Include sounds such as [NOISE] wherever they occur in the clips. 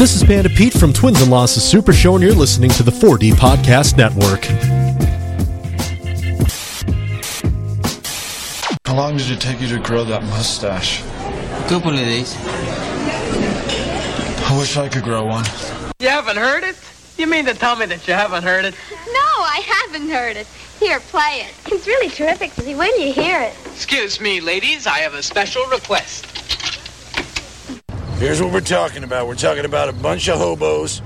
This is Panda Pete from Twins and Losses Super Show, and you're listening to the 4D Podcast Network. How long did it take you to grow that mustache? Couple of days. I wish I could grow one. You haven't heard it? You mean to tell me that you haven't heard it? No, I haven't heard it. Here, play it. It's really terrific. When you hear it. Excuse me, ladies. I have a special request. Here's what we're talking about. We're talking about a bunch of hobos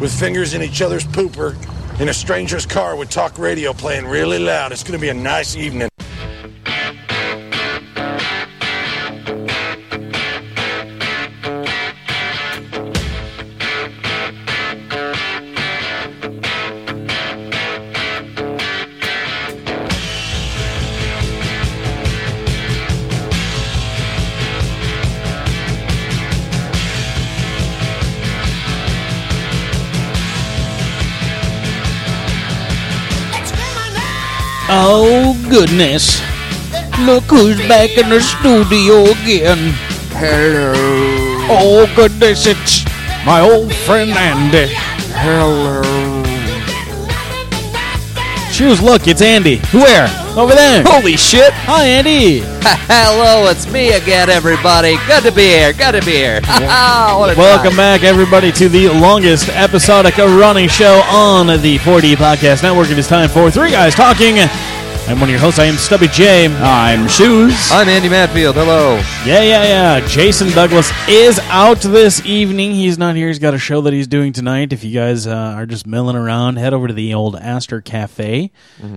with fingers in each other's pooper in a stranger's car with talk radio playing really loud. It's going to be a nice evening. Goodness. Look who's back in the studio again. Hello. Oh goodness, it's my old friend Andy. Hello. Shoes, look, it's Andy. Where? Over there. Holy shit! Hi, Andy. [LAUGHS] Hello, it's me again, everybody. Good to be here. Good to be here. [LAUGHS] Oh, what a Welcome time. back, everybody, to the longest episodic running show on the 4D Podcast Network. It is time for Three Guys Talking. I'm one of your hosts. I am Stubby J. I'm Shoes. I'm Andy Matfield. Hello. Yeah, yeah, yeah. Jason Douglas is out this evening. He's not here. He's got a show that he's doing tonight. If you guys uh, are just milling around, head over to the old Astor Cafe.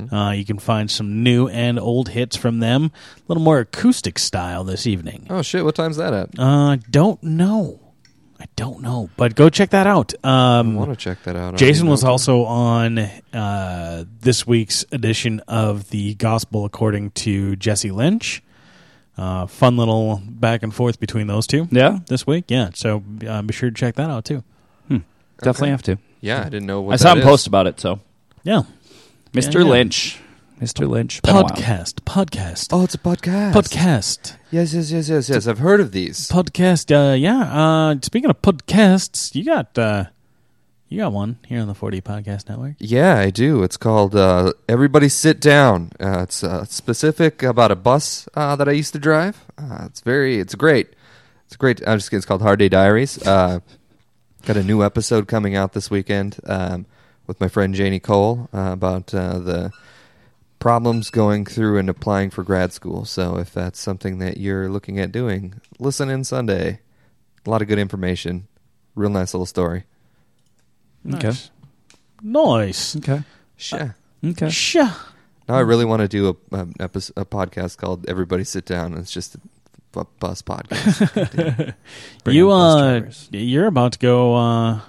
Uh, you can find some new and old hits from them. A little more acoustic style this evening. Oh shit! What time's that at? Uh, don't know. I don't know, but go check that out. I Um, want to check that out. Jason was also on uh, this week's edition of the Gospel According to Jesse Lynch. Uh, fun little back and forth between those two. Yeah, this week. Yeah, so uh, be sure to check that out too. definitely have to. Yeah, I didn't know what I saw him is. post about it. So, Yeah, Mr. yeah. Lynch, Mr. Lynch, Been podcast, podcast, Oh, it's a podcast. podcast, Yes, yes, yes, yes, yes. I've heard of these. podcast. Uh, yeah. Uh, speaking of podcasts, you got uh, you got one here on the 4D Podcast Network. Yeah, I do. It's called uh, "Everybody Sit Down." Uh, it's uh, specific about a bus uh, that I used to drive. Uh, it's very, it's great. It's great. I'm just kidding. It's called Hard Day Diaries. Uh, got a new episode coming out this weekend um, with my friend Janie Cole uh, about uh, the problems going through and applying for grad school. So if that's something that you're looking at doing, listen in Sunday. A lot of good information. Real nice little story. Okay. Nice. Nice. Okay. Sure. Okay. Sure. Now I really want to do a a, a podcast called "Everybody Sit Down." It's just a bus podcast. [LAUGHS] you uh, you're about to go uh,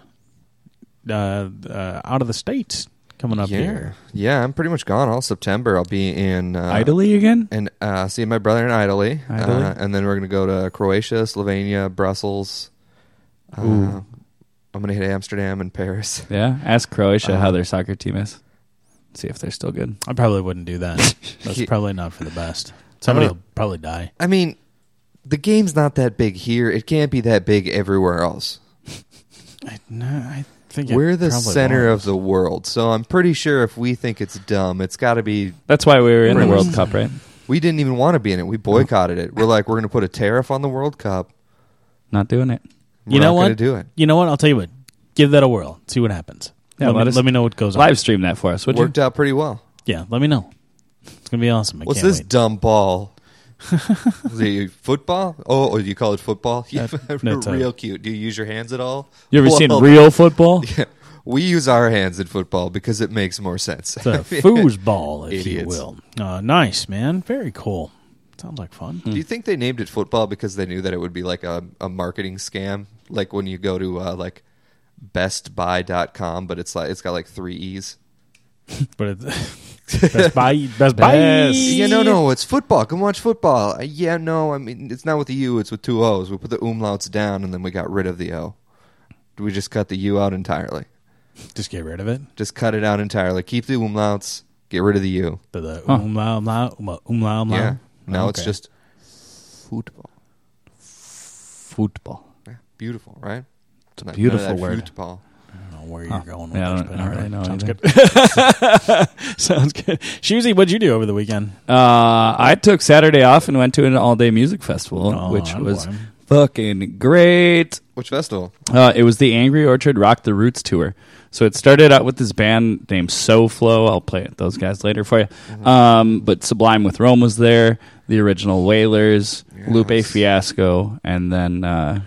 uh, uh, out of the states coming up yeah, here. yeah. I'm pretty much gone all September. I'll be in uh, Idly again? and uh, see my brother in Italy, Italy? Uh, and then we're gonna go to Croatia, Slovenia, Brussels. Uh, Ooh. I'm gonna hit Amsterdam and Paris. Yeah. Ask Croatia Uh, how their soccer team is. See if they're still good. I probably wouldn't do that. [LAUGHS] That's He- probably not for the best. Somebody know. will probably die. I mean, the game's not that big here. It can't be that big everywhere else. I, no, I think it We're the probably center was. of the world, so I'm pretty sure if we think it's dumb, it's got to be That's why we were in the World. Cup, right? We didn't even want to be in it. We boycotted it. We're like, we're going to put a tariff on the World Cup. Not doing it. We're You know not what? Going to do it. You know what? I'll tell you what. Give that a whirl. See what happens. Yeah, let, let me, let me know what goes on. Live stream that for us, would you? Worked out pretty well. Yeah, let me know. It's gonna be awesome. I What's can't this wait. dumb ball? [LAUGHS] the football? Oh, oh, you call it football? [LAUGHS] Yeah, a- real cute. Do you use your hands at all? You ever seen real [LAUGHS] football? Yeah. We use our hands in football because it makes more sense. It's a foosball, if you will. Uh, nice, man. Very cool. Sounds like fun. Do you think they named it football because they knew that it would be like a, a marketing scam? Like when you go to uh, like bestbuy.com, but it's like it's got like three E's. But it's [LAUGHS] Best Buy, Best Buy. Yeah, no, no, it's football. Come watch football. Uh, yeah, no, I mean it's not with the U, it's with two O's. We put the umlauts down and then we got rid of the O. We just cut the U out entirely. Just get rid of it. Just cut it out entirely. Keep the umlauts. Get rid of the U. The, the Huh. umlaut, umlaut, umlaut, umlaut, umlaut. Yeah. Now it's Okay. just football. Football. Yeah, beautiful, right? It's a beautiful word. Fruit, Paul. I don't know where you're going with Yeah, I this, don't- but I don't really know Sounds either. good. [LAUGHS] Sounds good. Shusey, what'd you do over the weekend? Uh, I took Saturday off and went to an all day music festival, Oh, which I don't was blame. fucking great. Which festival? Uh, it was the Angry Orchard Rock the Roots tour. So it started out with this band named SoFlo. I'll play those guys later for you. Um, but Sublime with Rome was there, the original Wailers, Lupe Yes. Fiasco, and then uh,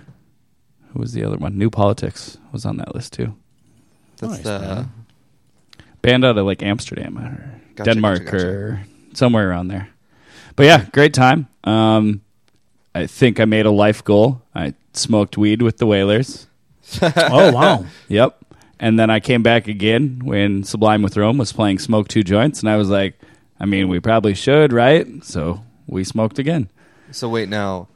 who was the other one? New Politics was on that list too. That's Nice, the man. Band out of like Amsterdam or Gotcha, Denmark gotcha, gotcha. or somewhere around there. But yeah, great time. Um, I think I made a life goal. I smoked weed with the Wailers. [LAUGHS] Oh wow. Yep. And then I came back again when Sublime with Rome was playing Smoke Two Joints, and I was like, I mean, we probably should, right? So we smoked again. So wait now,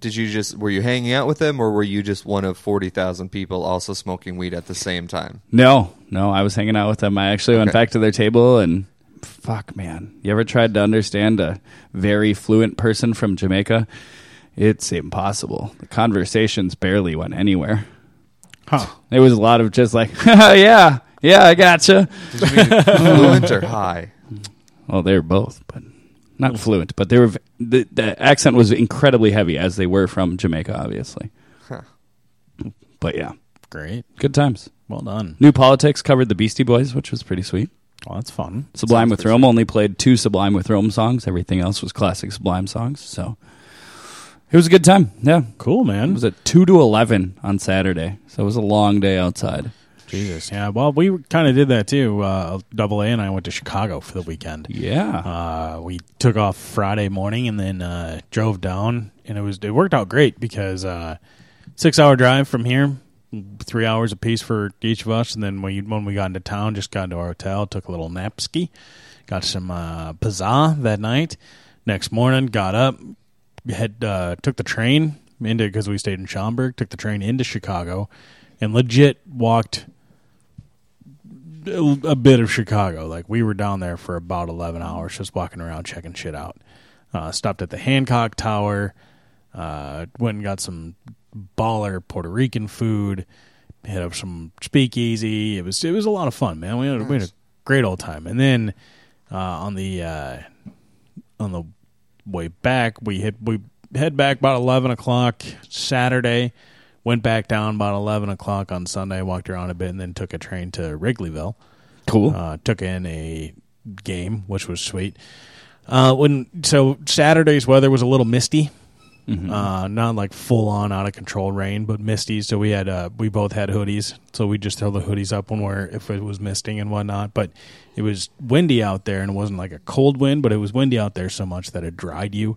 did you just were you hanging out with them, or were you just one of forty thousand people also smoking weed at the same time? No, no, I was hanging out with them. I actually went Okay. back to their table and fuck, man. You ever tried to understand a very fluent person from Jamaica? It's impossible. The conversations barely went anywhere. Huh. It was a lot of just like, [LAUGHS] yeah, yeah, I gotcha. Did you mean fluent or [LAUGHS] high? Well, they were both, but not fluent. But they were. v- The, the accent was incredibly heavy, as they were from Jamaica, obviously. Huh. But yeah, Great. good times. Well done. New Politics covered the Beastie Boys, which was pretty sweet. Well, that's fun. Sublime with pretty Rome only played two Sublime with Rome songs. Everything else was classic Sublime songs. So it was a good time. Yeah, Cool, man. it was at two to eleven on Saturday, so it was a long day outside. Jesus. Yeah. Well, we kind of did that too. Uh, Double A and I went to Chicago for the weekend. Yeah, Uh, we took off Friday morning and then uh, drove down, and it was it worked out great because uh, six hour drive from here, three hours apiece for each of us, and then when, when we got into town, just got into our hotel, took a little nap ski, got some uh, pizza that night. Next morning, got up, had uh, took the train into because we stayed in Schaumburg, took the train into Chicago, and legit walked a bit of Chicago. Like we were down there for about eleven hours, just walking around checking shit out. Uh, stopped at the Hancock Tower. Uh, went and got some baller Puerto Rican food. Hit up some speakeasy. It was it was a lot of fun, man. We had, we had a great old time. And then uh, on the uh, on the way back, we hit we head back about eleven o'clock Saturday. Went back down about eleven o'clock on Sunday. Walked around a bit, and then took a train to Wrigleyville. cool. Uh, took in a game, which was sweet. Uh, when so Saturday's weather was a little misty, uh, not like full on out of control rain, but misty. So we had uh, we both had hoodies, so we just throw the hoodies up when we're if it was misting and whatnot. But it was windy out there, and it wasn't like a cold wind, but it was windy out there so much that it dried you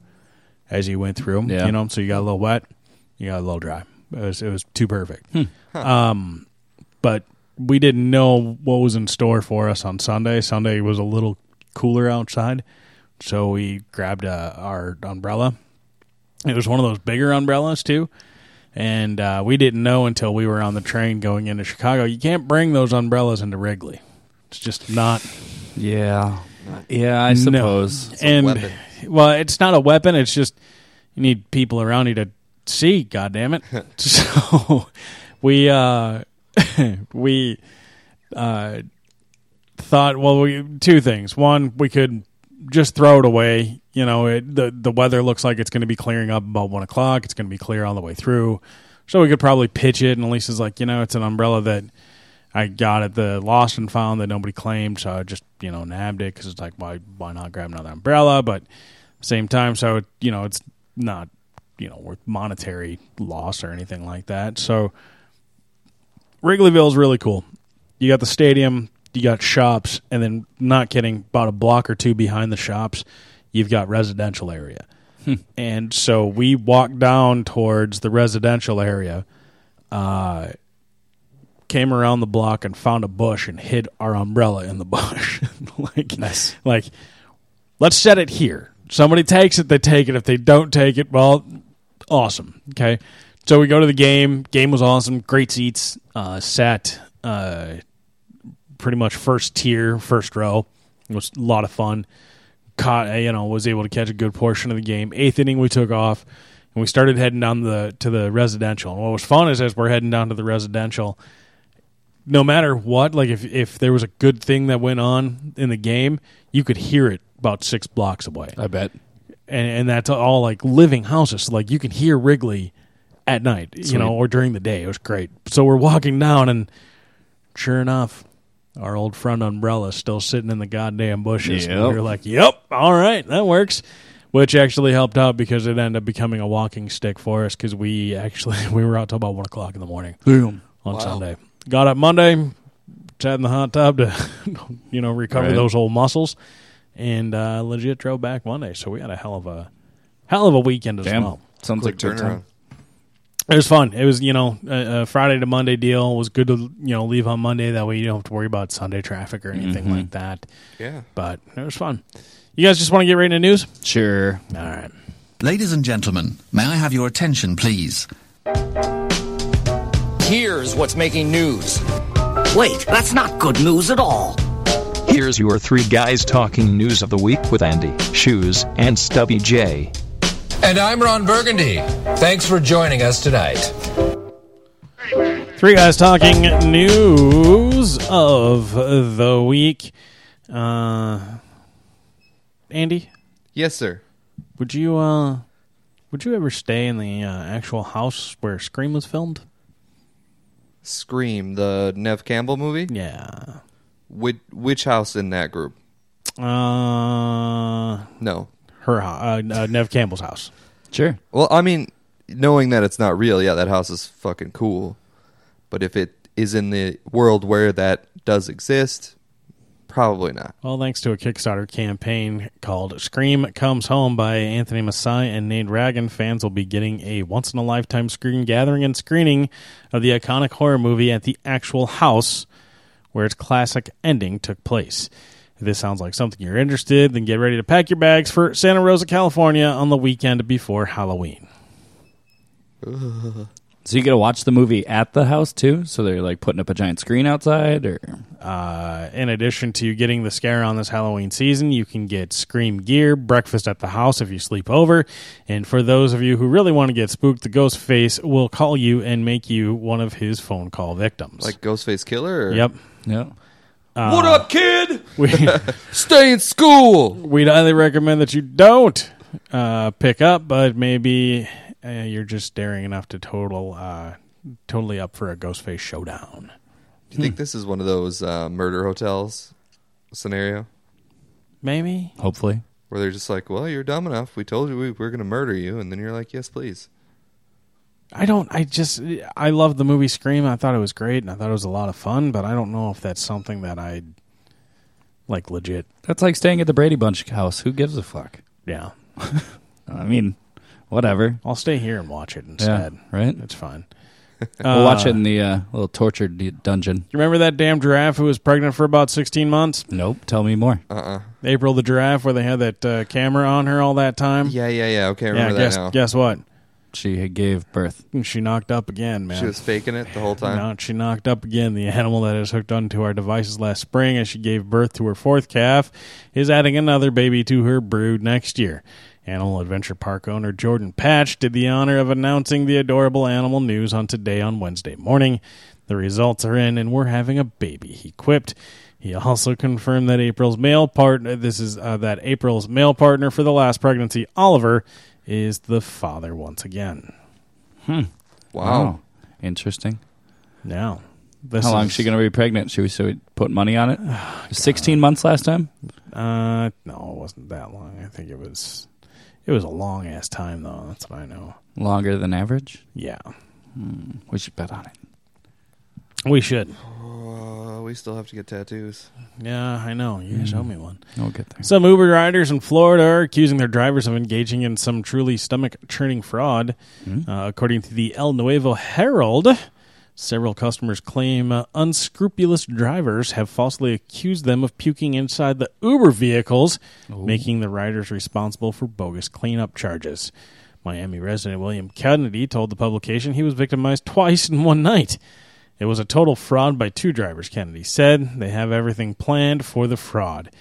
as you went through. Yeah. You know, so you got a little wet, you got a little dry. It was it was too perfect. Um, but we didn't know what was in store for us on Sunday. Sunday was a little cooler outside, so we grabbed uh, our umbrella. It was one of those bigger umbrellas too, and uh, we didn't know until we were on the train going into Chicago. You can't bring those umbrellas into Wrigley. It's just not. yeah, yeah, I suppose. a and well, it's not a weapon. It's just you need people around you to see. God damn it! [LAUGHS] so [LAUGHS] we uh, [LAUGHS] we uh, thought, well, we two things. One, we could just throw it away. You know, it, the the weather looks like it's going to be clearing up about one o'clock. It's going to be clear all the way through, so we could probably pitch it. And Lisa's like, you know, it's an umbrella that I got at the lost and found that nobody claimed, so I just you know nabbed it because it's like, why why not grab another umbrella? But same time, so you know, it's not you know worth monetary loss or anything like that. So Wrigleyville is really cool. You got the stadium, you got shops, and then not kidding, about a block or two behind the shops, you've got residential area. and so we walked down towards the residential area, uh, came around the block and found a bush and hid our umbrella in the bush. [LAUGHS] like, Nice. like, let's set it here. Somebody takes it, they take it. If they don't take it, well, awesome. Okay. So we go to the game. Game was awesome. Great seats. Uh, sat uh, pretty much first tier, first row. It was a lot of fun. Caught, uh, you know, was able to catch a good portion of the game. Eighth inning, we took off. And we started heading down the to the residential. And what was fun is as we're heading down to the residential, no matter what, like if if there was a good thing that went on in the game, you could hear it about six blocks away. I bet. And, and that's all like living houses. So, like you can hear Wrigley at night, you know, or during the day. It was great. So we're walking down, and sure enough, our old front umbrella is still sitting in the goddamn bushes. Yep. we were like, "Yep, all right, that works." Which actually helped out because it ended up becoming a walking stick for us because we actually [LAUGHS] we were out till about one o'clock in the morning Boom. on Sunday. Got up Monday, sat in the hot tub to, [LAUGHS] you know, recover Right. those old muscles, and uh, legit drove back Monday. So we had a hell of a hell of a weekend as Damn. well. Sounds Quick like a time. turnaround. It was fun. It was you know a, a Friday to Monday deal. It was good to you know leave on Monday. That way you don't have to worry about Sunday traffic or anything like that. Yeah. But it was fun. You guys just want to get right into news? Sure. All right. Ladies and gentlemen, may I have your attention, please? Here's what's making news. Wait, that's not good news at all. Here's your three guys talking news of the week with Andy, Shoes, and Stubby J. And I'm Ron Burgundy. Thanks for joining us tonight. Three guys talking news of the week. Uh, Andy, Yes, sir. would you uh, would you ever stay in the uh, actual house where Scream was filmed? Scream, the Neve Campbell movie. Yeah. Which, which house in that group? Uh, No. her house, uh, uh, Neve Campbell's house. Sure. Well, I mean, knowing that it's not real, yeah, that house is fucking cool. But if it is in the world where that does exist, probably not. Well, thanks to a Kickstarter campaign called Scream Comes Home by Anthony Masai and Nate Ragan, fans will be getting a once in a lifetime screen gathering and screening of the iconic horror movie at the actual house where its classic ending took place. If this sounds like something you're interested, then get ready to pack your bags for Santa Rosa, California on the weekend before Halloween. [LAUGHS] So you get to watch the movie at the house too. So they're like putting up a giant screen outside, or Uh, in addition to getting the scare on this Halloween season, you can get Scream gear, breakfast at the house if you sleep over. And for those of you who really want to get spooked, the ghost face will call you and make you one of his phone call victims. Like Ghostface Killah? Or? yep. Yeah. what up, kid? We, [LAUGHS] Stay in school. we'd highly recommend that you don't uh, pick up, but maybe uh, you're just daring enough to total, uh, totally up for a ghost face showdown. Do you think this is one of those uh, murder hotels scenario Maybe. Hopefully. where they're just like, "Well, you're dumb enough. We told you we were going to murder you," and then you're like, "Yes, please." I don't. I just. I love the movie Scream. I thought it was great, and I thought it was a lot of fun. But I don't know if that's something that I like legit. That's like staying at the Brady Bunch house. Who gives a fuck? Yeah, [LAUGHS] I mean, whatever. I'll stay here and watch it instead. Yeah, right? It's fine. [LAUGHS] we'll watch it in the uh, little torture d- dungeon. You remember that damn giraffe who was pregnant for about sixteen months? Nope. Tell me more. Uh-uh. April the giraffe, where they had that uh, camera on her all that time. Yeah, yeah, yeah. Okay, I yeah. remember Guess that now. guess what? She gave birth. She knocked up again, man. She was faking it the whole time. No, she knocked up again. The animal that is hooked onto our devices last spring as she gave birth to her fourth calf is adding another baby to her brood next year. Animal Adventure Park owner Jordan Patch did the honor of announcing the adorable animal news on Today on Wednesday morning. The results are in, and we're having a baby, he quipped. He also confirmed that April's male partner, this is uh, that April's male partner for the last pregnancy, Oliver, is the father once again. Wow. Oh, interesting. Now, this How long is is she going to be pregnant? Should we, should we put money on it? [SIGHS] Sixteen months last time. Uh, no, it wasn't that long. I think it was. It was a long ass time though. That's what I know. Longer than average. Yeah, We should bet on it. we should. We still have to get tattoos. Yeah, I know. You show me one. We'll get there. Some Uber riders in Florida are accusing their drivers of engaging in some truly stomach churning fraud. Uh, according to the El Nuevo Herald, several customers claim uh, unscrupulous drivers have falsely accused them of puking inside the Uber vehicles, making the riders responsible for bogus cleanup charges. Miami resident William Kennedy told the publication he was victimized twice in one night. It was a total fraud by two drivers, Kennedy said. They have everything planned for the fraud.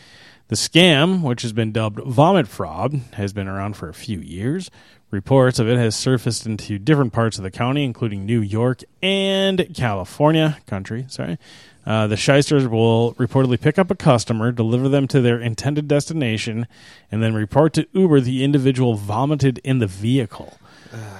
The scam, which has been dubbed vomit fraud, has been around for a few years. Reports of it has surfaced into different parts of the county, including New York and California country. Sorry, uh, the shysters will reportedly pick up a customer, deliver them to their intended destination, and then report to Uber the individual vomited in the vehicle.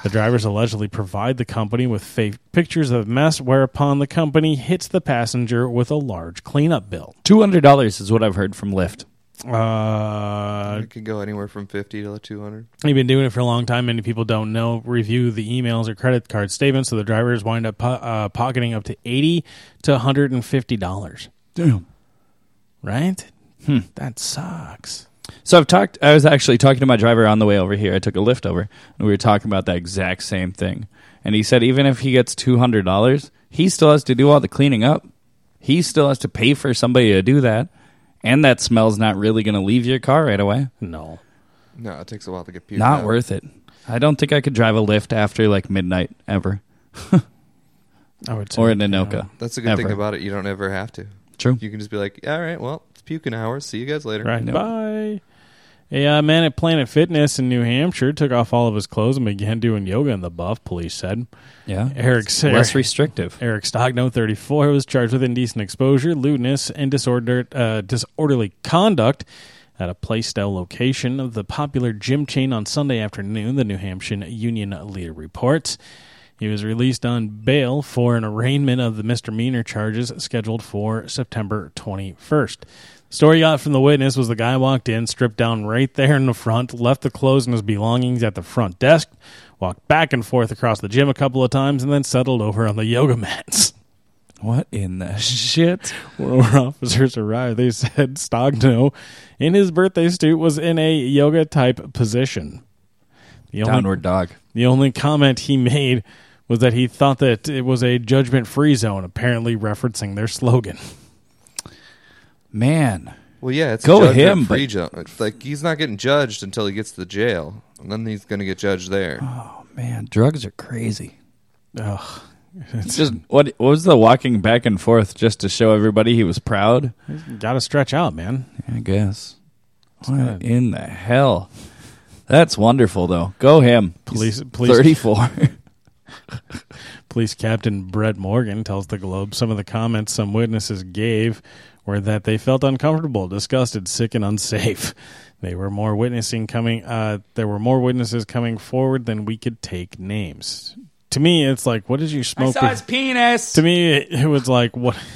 The drivers allegedly provide the company with fake pictures of mess, whereupon the company hits the passenger with a large cleanup bill. Two hundred dollars is what I've heard from Lyft. Uh, it could go anywhere from fifty to two hundred. You've been doing it for a long time. Many people don't know. Review the emails or credit card statements, so the drivers wind up po- uh, pocketing up to eighty to one hundred and fifty dollars. Damn. Right? Hmm. That sucks. So I've talked. I was actually talking to my driver on the way over here. I took a Lyft over, and we were talking about that exact same thing. And he said even if he gets two hundred dollars, he still has to do all the cleaning up. He still has to pay for somebody to do that, and that smell's not really going to leave your car right away. No, No, it takes a while to get puked not out. worth it. I don't think I could drive a Lyft after like midnight ever. [LAUGHS] I would say, or in Anoka. That's the good Ever. thing about it. You don't ever have to. True. You can just be like, all right, well, it's puking hours. See you guys later. Right. Bye. A uh, man at Planet Fitness in New Hampshire took off all of his clothes and began doing yoga in the buff. Police said. Yeah. Eric It's less restrictive. Eric Stogno, 34, was charged with indecent exposure, lewdness, and disorder, uh, disorderly conduct at a Plaistow location of the popular gym chain on Sunday afternoon. The New Hampshire Union Leader reports. He was released on bail for an arraignment of the misdemeanor charges scheduled for September 21st. Story got from the witness was the guy walked in, stripped down right there in the front, left the clothes and his belongings at the front desk, walked back and forth across the gym a couple of times, and then settled over on the yoga mats. What in the shit? When [LAUGHS] officers arrived, they said Stogno, in his birthday suit, was in a yoga type position. The Downward dog. The only comment he made was that he thought that it was a judgment free zone, apparently referencing their slogan. Man. Well, yeah, it's Go a him, Free but- ju- it's like he's not getting judged until he gets to the jail, and then he's going to get judged there. Oh man, drugs are crazy. Ugh. [LAUGHS] It's just what, what was the walking back and forth just to show everybody he was proud? Got to stretch out, man. I guess. What good. in the hell? That's wonderful, though. Go him. Police, He's police, thirty-four. [LAUGHS] Police Captain Brett Morgan tells the Globe some of the comments some witnesses gave were that they felt uncomfortable, disgusted, sick, and unsafe. [LAUGHS] They were more witnessing coming. Uh, there were more witnesses coming forward than we could take names. To me, it's like, what did you smoke? I saw his penis. To me, it, it was like, what? [LAUGHS]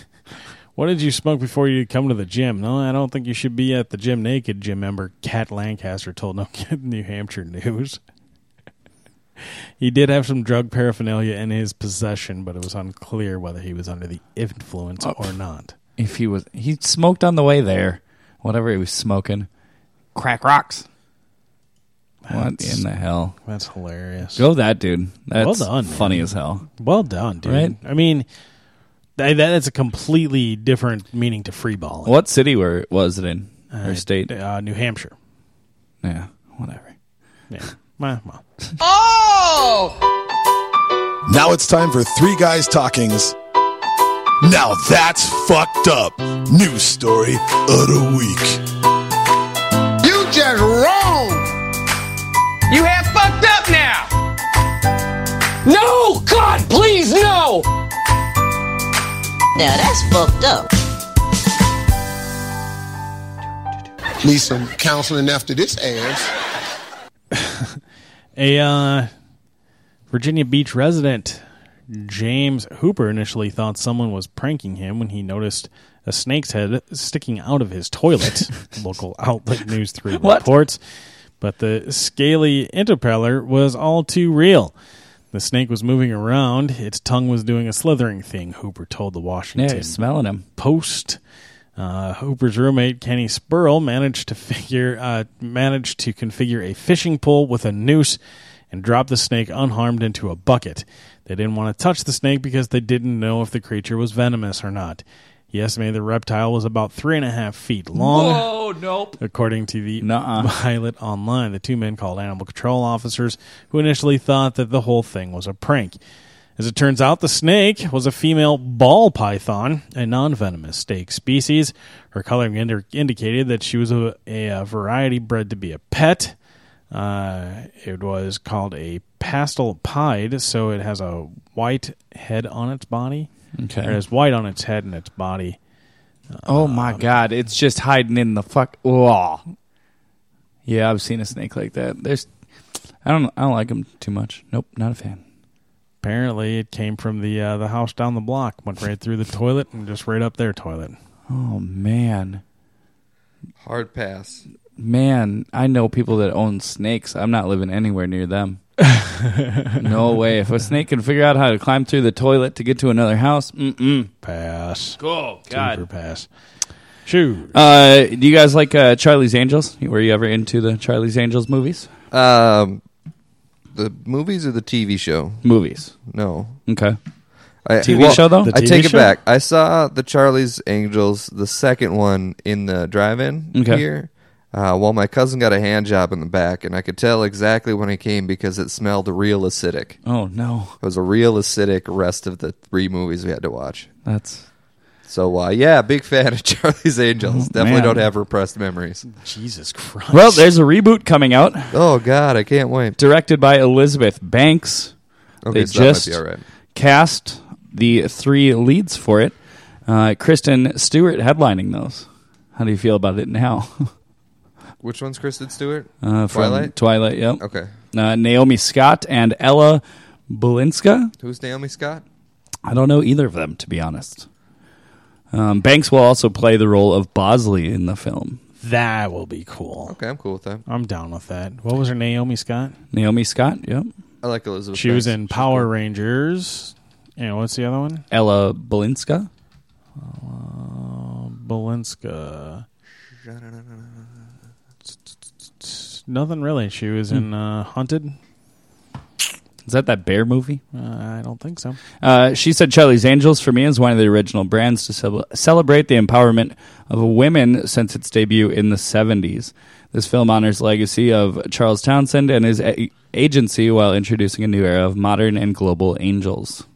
What did you smoke before you come to the gym? No, I don't think you should be at the gym naked. Gym member Cat Lancaster told No [LAUGHS] New Hampshire News. He did have some drug paraphernalia in his possession, but it was unclear whether he was under the influence Oh. or not. If he was, he smoked on the way there. Whatever he was smoking, crack rocks. what That's- in the hell? That's hilarious. Go that dude. That's Well done, man. Funny as hell. Well done, dude. Right? I mean, that, that is a completely different meaning to free ball. What city were was it in or state? Uh, New Hampshire. Yeah, whatever. Yeah. Well, well. Oh! Now it's time for Three Guys Talkings. Now that's fucked up. News story of the week. You just wrong! You have fucked up now! No! God, please, no! Now that's fucked up. Need some counseling after this ass. [LAUGHS] A uh, Virginia Beach resident, James Hooper, initially thought someone was pranking him when he noticed a snake's head sticking out of his toilet. [LAUGHS] Local outlet News 3 reports. But the scaly interpeller was all too real. The snake was moving around. Its tongue was doing a slithering thing, Hooper told the Washington Yeah, smelling him. Post. Uh, Hooper's roommate Kenny Spurl managed to figure uh, managed to configure a fishing pole with a noose and drop the snake unharmed into a bucket. They didn't want to touch the snake because they didn't know if the creature was venomous or not. He estimated the reptile was about three and a half feet long. Whoa, nope. According to the Nuh-uh. pilot online, the two men called animal control officers who initially thought that the whole thing was a prank. As it turns out, the snake was a female ball python, a non venomous snake species. Her coloring indi- indicated that she was a, a, variety bred to be a pet. Uh, it was called a pastel pied, so it has a white head on its body. Okay. Or it has white on its head and its body. Oh my god, it's just hiding in the fuck. Oh. Yeah, I've seen a snake like that. There's, I don't, I don't like them too much. Nope, not a fan. Apparently, it came from the uh, the house down the block, went right through the toilet, and just right up their toilet. Oh man, Hard pass. Man, I know people that own snakes. I'm not living anywhere near them. [LAUGHS] no way. If a snake can figure out how to climb through the toilet to get to another house, mm-mm. Pass. Cool. God. Super pass. Shoot. Uh, do you guys like uh, Charlie's Angels? Were you ever into the Charlie's Angels movies? Um, the movies or the TV show? Movies. No. Okay. I, TV show, though? I TV take show? it back. I saw the Charlie's Angels, the second one in the drive-in Okay. here. Uh, while my cousin got a hand job in the back, and I could tell exactly when he came because it smelled real acidic. Oh no, it was a real acidic rest of the three movies we had to watch. That's so. Uh, yeah, big fan of [LAUGHS] Charlie's Angels. Definitely man. don't have repressed memories. Jesus Christ. Well, there's a reboot coming out. Oh God, I can't wait. Directed by Elizabeth Banks. Okay, they so that might just be all right. cast the three leads for it. Uh, Kristen Stewart headlining those. How do you feel about it now? [LAUGHS] Which one's Kristen Stewart? Uh, from Twilight. Twilight, yep. Okay. Uh, Naomi Scott and Ella Bolinska. Who's Naomi Scott? I don't know either of them, to be honest. Um, Banks will also play the role of Bosley in the film. That will be cool. Okay, I'm cool with that. I'm down with that. What was her Naomi Scott? Naomi Scott, yep. I like Elizabeth. She was Banks. in Power Rangers. And what's the other one? Ella Bolinska. Uh, Balinska. Nothing really. She was Hmm. in uh, Hunted. Is that that bear movie? Uh, I don't think so. Uh, she said Charlie's Angels for me is one of the original brands to cel- celebrate the empowerment of women since its debut in the 70s. This film honors the legacy of Charles Townsend and his a- agency while introducing a new era of modern and global angels.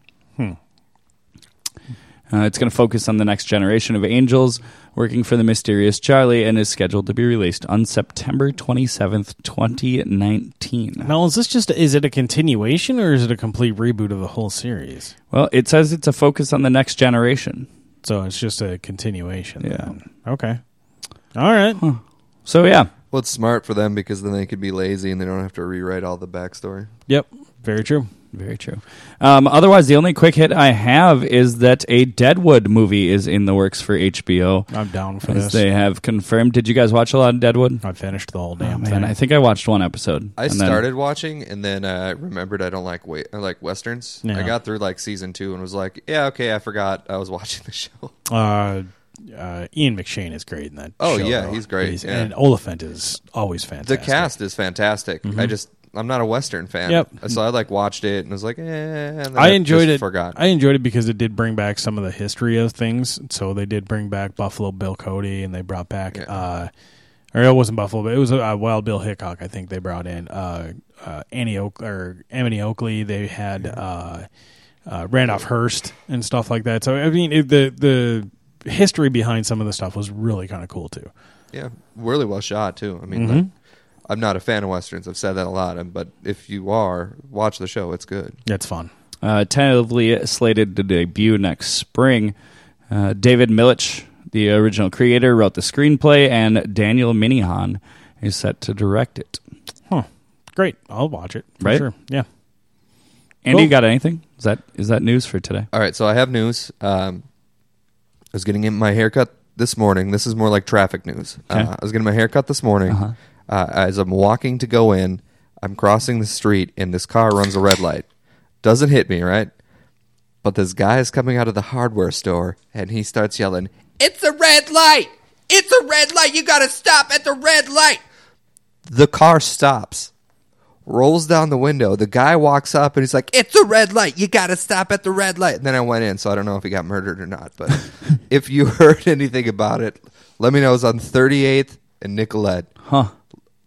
Uh, it's going to focus on the next generation of angels working for the mysterious Charlie and is scheduled to be released on September 27th, 2019. Now, is this just is it a continuation or is it a complete reboot of the whole series? Well, it says it's a focus on the next generation. So it's just a continuation. Yeah. then. Okay. All right. So yeah. Well, it's smart for them because then they could be lazy and they don't have to rewrite all the backstory. Yep. Very true. Very true. Um, otherwise, the only quick hit I have is that a Deadwood movie is in the works for HBO. I'm down for as this. They have confirmed. Did you guys watch a lot of Deadwood? I finished the whole Oh, damn man, thing. I think I watched one episode. I and then- started watching and then uh, I remembered I don't like wait I like westerns. Yeah. I got through like season two and was like, yeah, okay, I forgot I was [LAUGHS] watching the show. Uh, uh, Ian McShane is great in that. Oh, show, yeah, though. he's great, He's- yeah. And Olyphant is always fantastic. The cast is fantastic. Mhm. I just I'm not a western fan. Yep. So I like watched it and was like, eh. And I enjoyed it. Forgot. I enjoyed it because it did bring back some of the history of things. So they did bring back Buffalo Bill Cody, and they brought back, uh, or it wasn't Buffalo, but it was uh, Wild Bill Hickok. I think they brought in uh, uh, Annie Oak or Emily Oakley. They had uh, uh, Randolph Hearst and stuff like that. So I mean, it, the the history behind some of the stuff was really kind of cool too. yeah, really well shot too. I mean, Mhm. like, I'm not a fan of westerns. I've said that a lot, but if you are, watch the show. It's good. It's fun. uh, tentatively slated to debut next spring. Uh, David Milch, the original creator, wrote the screenplay, and Daniel Minahan is set to direct it. Huh. Great. I'll watch it. For Right? Sure. Yeah. Andy, Cool. you got anything? Is that is that news for today? All right, so I have news. Um, I was getting my haircut this morning. This is more like traffic news. Okay. Uh, I was getting my haircut this morning. Uh-huh. Uh, as I'm walking to go in, I'm crossing the street, and this car runs a red light. Doesn't hit me, right? But this guy is coming out of the hardware store, and he starts yelling, It's a red light! It's a red light! You gotta stop at the red light! The car stops, rolls down the window. The guy walks up, and he's like, It's a red light! You gotta stop at the red light! And then I went in, so I don't know if he got murdered or not. But [LAUGHS] if you [LAUGHS] heard anything about it, let me know. It was on 38th and Nicollet, Huh.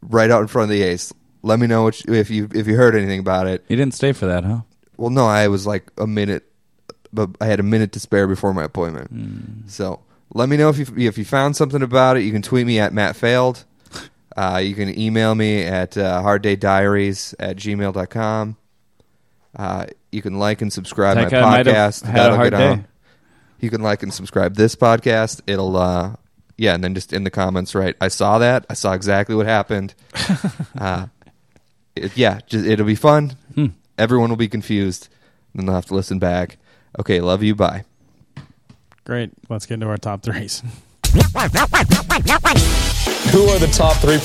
Right out in front of the Ace. Let me know what you, if you if you heard anything about it. You didn't stay for that, huh? well, no, I was like a minute, but I had a minute to spare before my appointment. So let me know if you if you found something about it. You can tweet me at Matt Failed. [LAUGHS] Uh, you can email me at uh, harddaydiaries at gmail.com. Uh, you can like and subscribe my have podcast. had a That'll hard on. day. You can like and subscribe this podcast. It'll uh yeah, and then just in the comments, right? I saw that. I saw exactly what happened. [LAUGHS] uh, it, yeah, just, it'll be fun. Hmm. Everyone will be confused. Then they'll have to listen back. Okay, love you. Bye. Great. Let's get into our top threes. Who are the top three?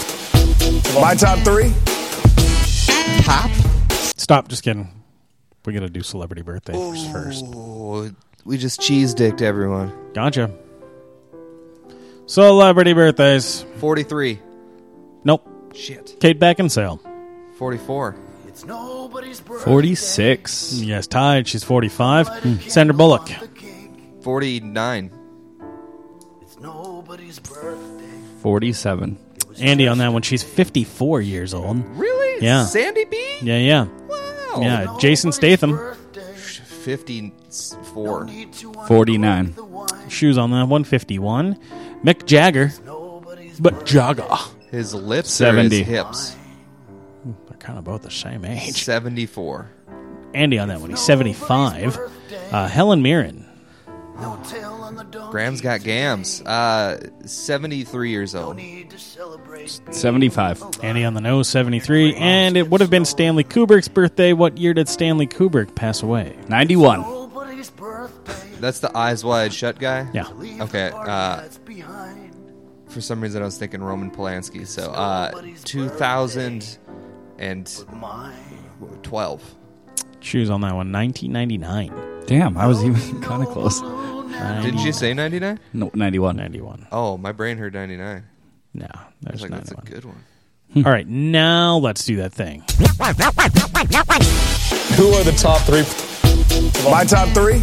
My top three? Top? Stop. Just kidding. We got to do celebrity birthdays first. Oh, we just cheese dicked everyone. Gotcha. Celebrity birthdays. 43. Nope. Shit. Kate Beckinsale. 44. It's nobody's birthday. 46. Yes, tied. She's 45. Sandra Bullock. 49. It's nobody's birthday. 47. Andy on that one. She's 54 years old. Really? Yeah. Sandy B? Yeah, yeah. Wow. Yeah, Jason Statham. 54. 49. Shoes on that 151. Mick Jagger. But Jagger. His lips 70. or his hips? They're kind of both the same age. 74. Andy on that one. He's 75. Uh, Helen Mirren. Graham's got gams. Uh, 73 years old. 75. Andy on the nose, 73. And it would have been Stanley Kubrick's birthday. What year did Stanley Kubrick pass away? 91. That's the eyes wide shut guy? Yeah. Okay. Uh, for some reason, I was thinking Roman Polanski. So, uh, 2012. Shoes on that one. 1999. Damn, I was even [LAUGHS] kind of close. Didn't you say 99? No, 91. 91. Oh, my brain heard 99. No, I was there's like, that's a 91. good one. All right, now let's do that thing. Who are the top three? My top three?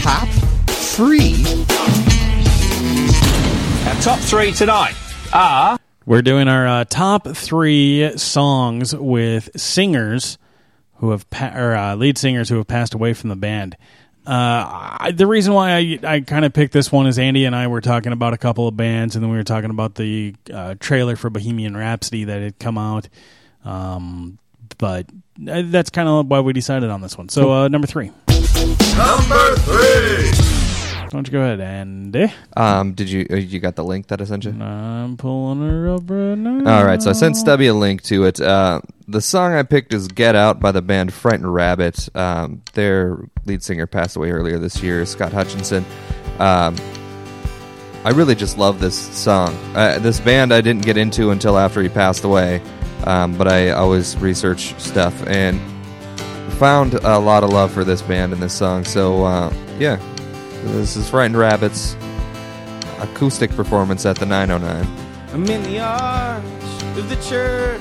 Top three? Our top three tonight are. We're doing our uh, top three songs with singers who have pa- or uh, lead singers who have passed away from the band. Uh, I, the reason why I, I kind of picked this one is Andy and I were talking about a couple of bands, and then we were talking about the uh, trailer for Bohemian Rhapsody that had come out. Um, but uh, that's kind of why we decided on this one. So uh, number three. Number three. Why don't you go ahead, Andy? Um, did you uh, you got the link that I sent you? I'm pulling her up right now. All right, so I sent Stubby a link to it. Uh, the song I picked is "Get Out" by the band Frightened Rabbit. Um, their lead singer passed away earlier this year, Scott Hutchison. Um, I really just love this song. Uh, this band I didn't get into until after he passed away, um, but I always research stuff and found a lot of love for this band and this song. So uh, yeah, this is Frightened Rabbit's acoustic performance at the 909. I'm in the arch of the church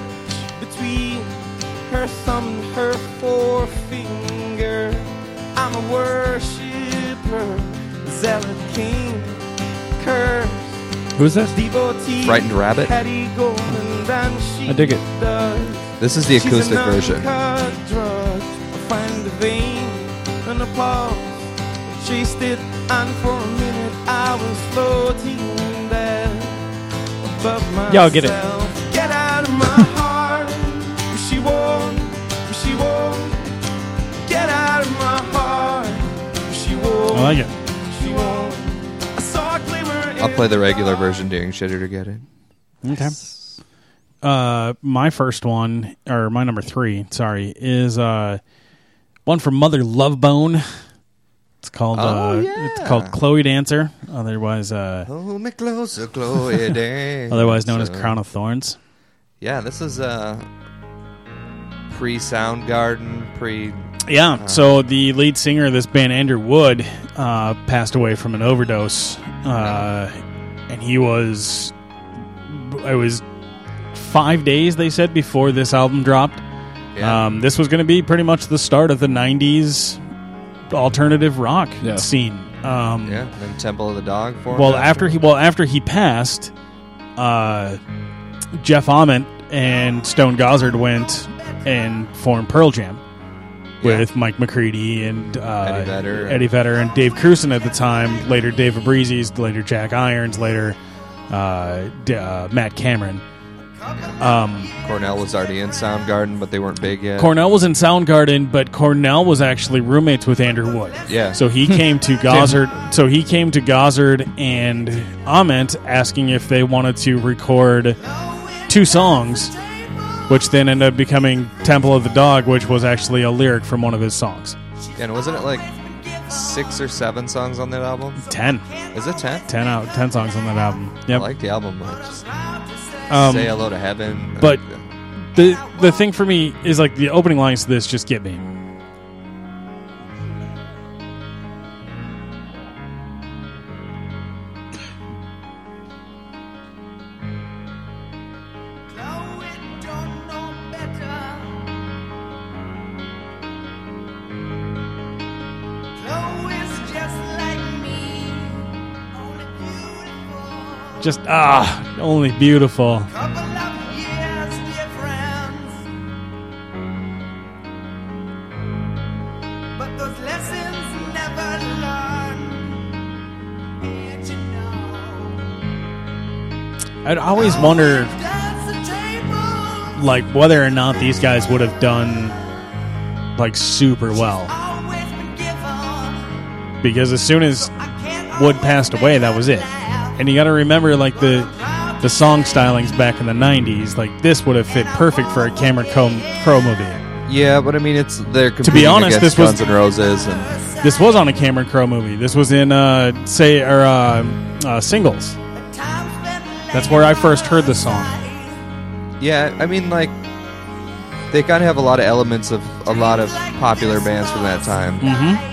between her thumb and her forefinger. I'm a worshiper, zealot king, curse. Who's this? Devotee, Frightened Rabbit? Hattie Golden, and she I dig it. does. This is the She's acoustic an version. uncut drug. Chased it, and for a minute I was floating there above myself. Yeah, I'll get it. Get out of my [LAUGHS] heart. She won't. She won't. Get out of my heart. She won't. I like it. She won't. I saw a glimmer I'll play the regular version during Shit It or Get It. Okay. Uh, my first one, or my number three, sorry, is uh, one from Mother Love Bone. It's called Oh, uh, yeah. it's called Chloe Dancer, otherwise uh, Hold me closer, Chloe [LAUGHS] Dancer. otherwise known as Crown of Thorns. Yeah, this is uh, pre Soundgarden, pre. Yeah. uh, so the lead singer of this band, Andrew Wood, uh, passed away from an overdose, uh, and he was. It was five days they said before this album dropped. Yeah. Um, this was going to be pretty much the start of the '90s alternative rock Yeah. scene. Um, yeah, then Temple of the Dog for Well, after he well after he passed, uh, Jeff Ament and Stone Gossard went and formed Pearl Jam. with Mike McCready and uh, Eddie Vedder. Eddie Vedder and Dave Krusen at the time. Later, Dave Abbruzzese. Later, Jack Irons. Later, uh, D- uh, Matt Cameron. Um, Cornell was already in Soundgarden, but they weren't big yet. Cornell was in Soundgarden, but Cornell was actually roommates with Andrew Wood. Yeah. So he came to [LAUGHS] Gossard. so he came to Gossard and Ament asking if they wanted to record two songs, which then ended up becoming Temple of the Dog, which was actually a lyric from one of his songs. And wasn't it like six or seven songs on that album? Ten. Is it ten? Ten out. Ten songs on that album. I Yep. like the album much. Um, Say hello to heaven. But the the thing for me is like the opening lines to this just get me. Just ah, only beautiful. I'd always wonder, like, whether or not these guys would have done, like, super well. Because as soon as Wood passed away, that was it. And you got to remember, like, the the song stylings back in the '90s, like this would have fit perfect for a Cameron Crowe, movie. yeah, but I mean, it's they're To be honest, this was Guns N' Roses, and this was on a Cameron Crowe movie. This was in uh, say or uh, uh, singles. That's where I first heard the song. yeah, I mean, like they kind of have a lot of elements of a lot of popular bands from that time. Mm-hmm.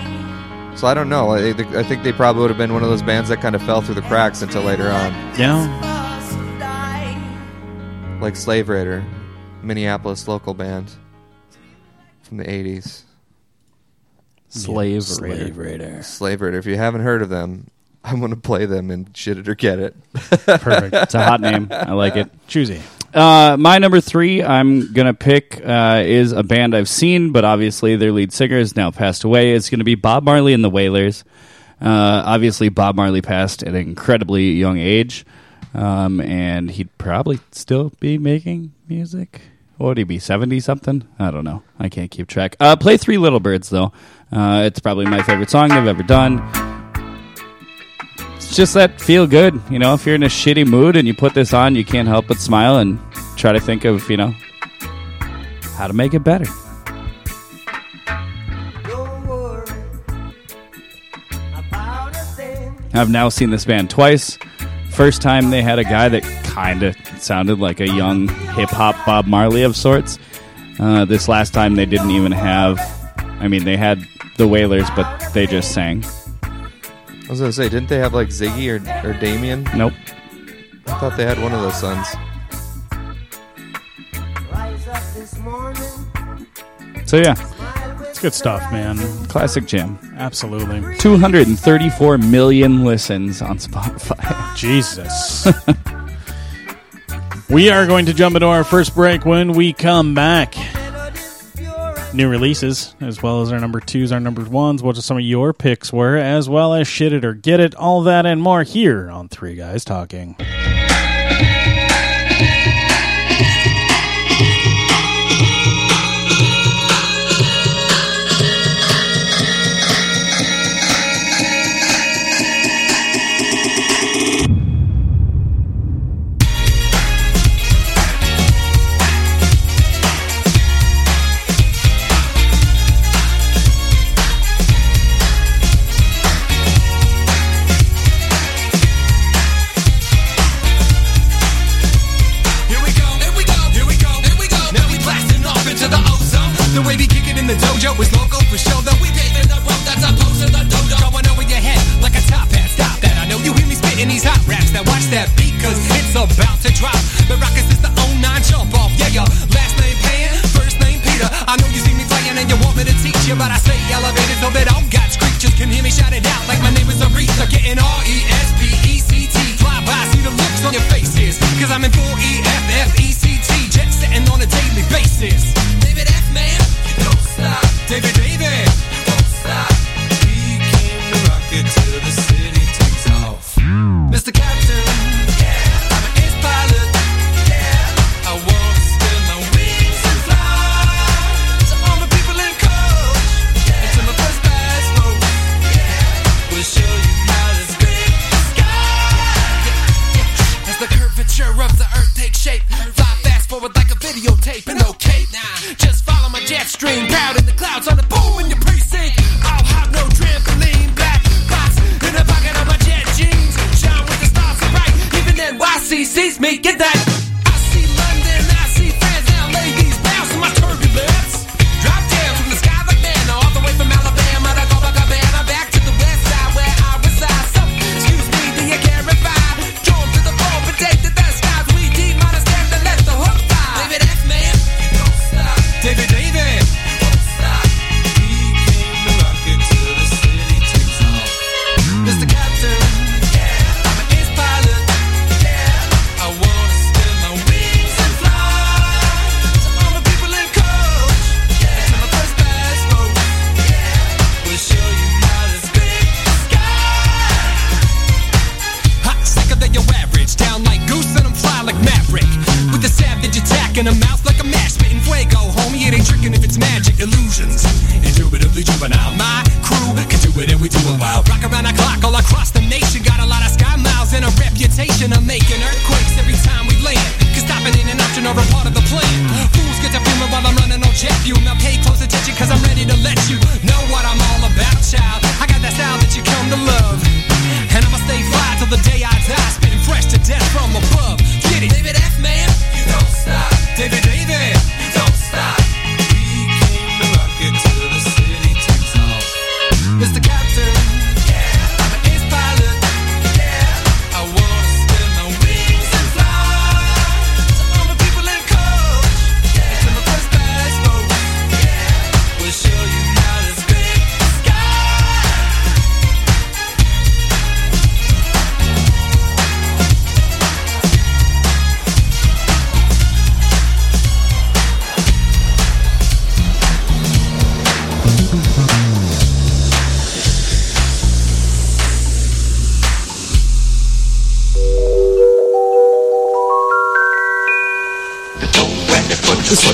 So I don't know. I, I think they probably would have been one of those bands that kind of fell through the cracks until later on, Yeah. like Slave Raider, Minneapolis local band from the '80s. Slave Slave Raider. Raider. Slave Raider. If you haven't heard of them, I'm going to play them in Shit It or Get It. Perfect. It's a hot name. I like it. [LAUGHS] Choosy. Uh, my number three, I'm gonna pick uh, is a band I've seen, but obviously their lead singer has now passed away. It's gonna be Bob Marley and the Wailers. Uh, obviously, Bob Marley passed at an incredibly young age, um, and he'd probably still be making music. What would he be, seventy something? I don't know. I can't keep track. Uh, play Three Little Birds though. Uh, it's probably my favorite song they've ever done. It's just that feel good. You know, if you're in a shitty mood and you put this on, you can't help but smile and try to think of, you know, how to make it better. I've now seen this band twice. First time they had a guy that kind of sounded like a young hip hop Bob Marley of sorts. Uh, this last time they didn't even have, I mean, they had the Wailers, but they just sang. I was going to say, didn't they have like Ziggy or, or Damian? Nope. I thought they had one of those sons. So yeah, It's good stuff, man. classic jam. Absolutely. 234 million listens on Spotify. [LAUGHS] Jesus. [LAUGHS] we are going to jump into our first break when we come back. New releases, as well as our number twos, our number ones, what some of your picks were, as well as shit it or get it, all that and more here on Three Guys Talking. It's about to drop. The rockets is the 09 jump off. Yeah, your last name Pan, first name Peter. I know you see me playing and you want me to teach you, but I say elevated so that all God's creatures can hear me shout it out like my name is Aretha. Getting R E S P E C T. Fly by, see the looks on your faces. Cause I'm in 4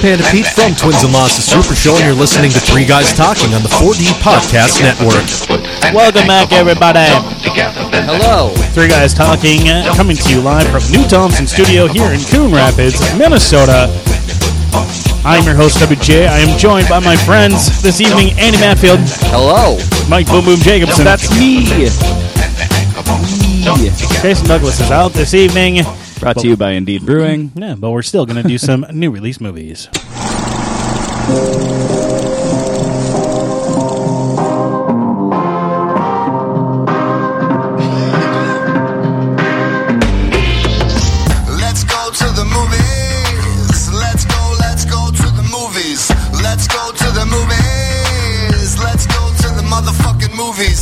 Panda Pete from Twins and Lost, the Super Show, and you're listening to Three Guys Talking on the 4D Podcast Network. Welcome back, everybody. Hello. Three Guys Talking, uh, coming to you live from New Thompson Studio here in Coon Rapids, Minnesota. I'm your host, WJ. I am joined by my friends this evening, Andy Matfield. Hello. Mike Boom Boom Jacobson. That's me. me. Jason Douglas is out this evening. Brought to you by Indeed Brewing. Yeah, but we're still going to do some [LAUGHS] new release movies.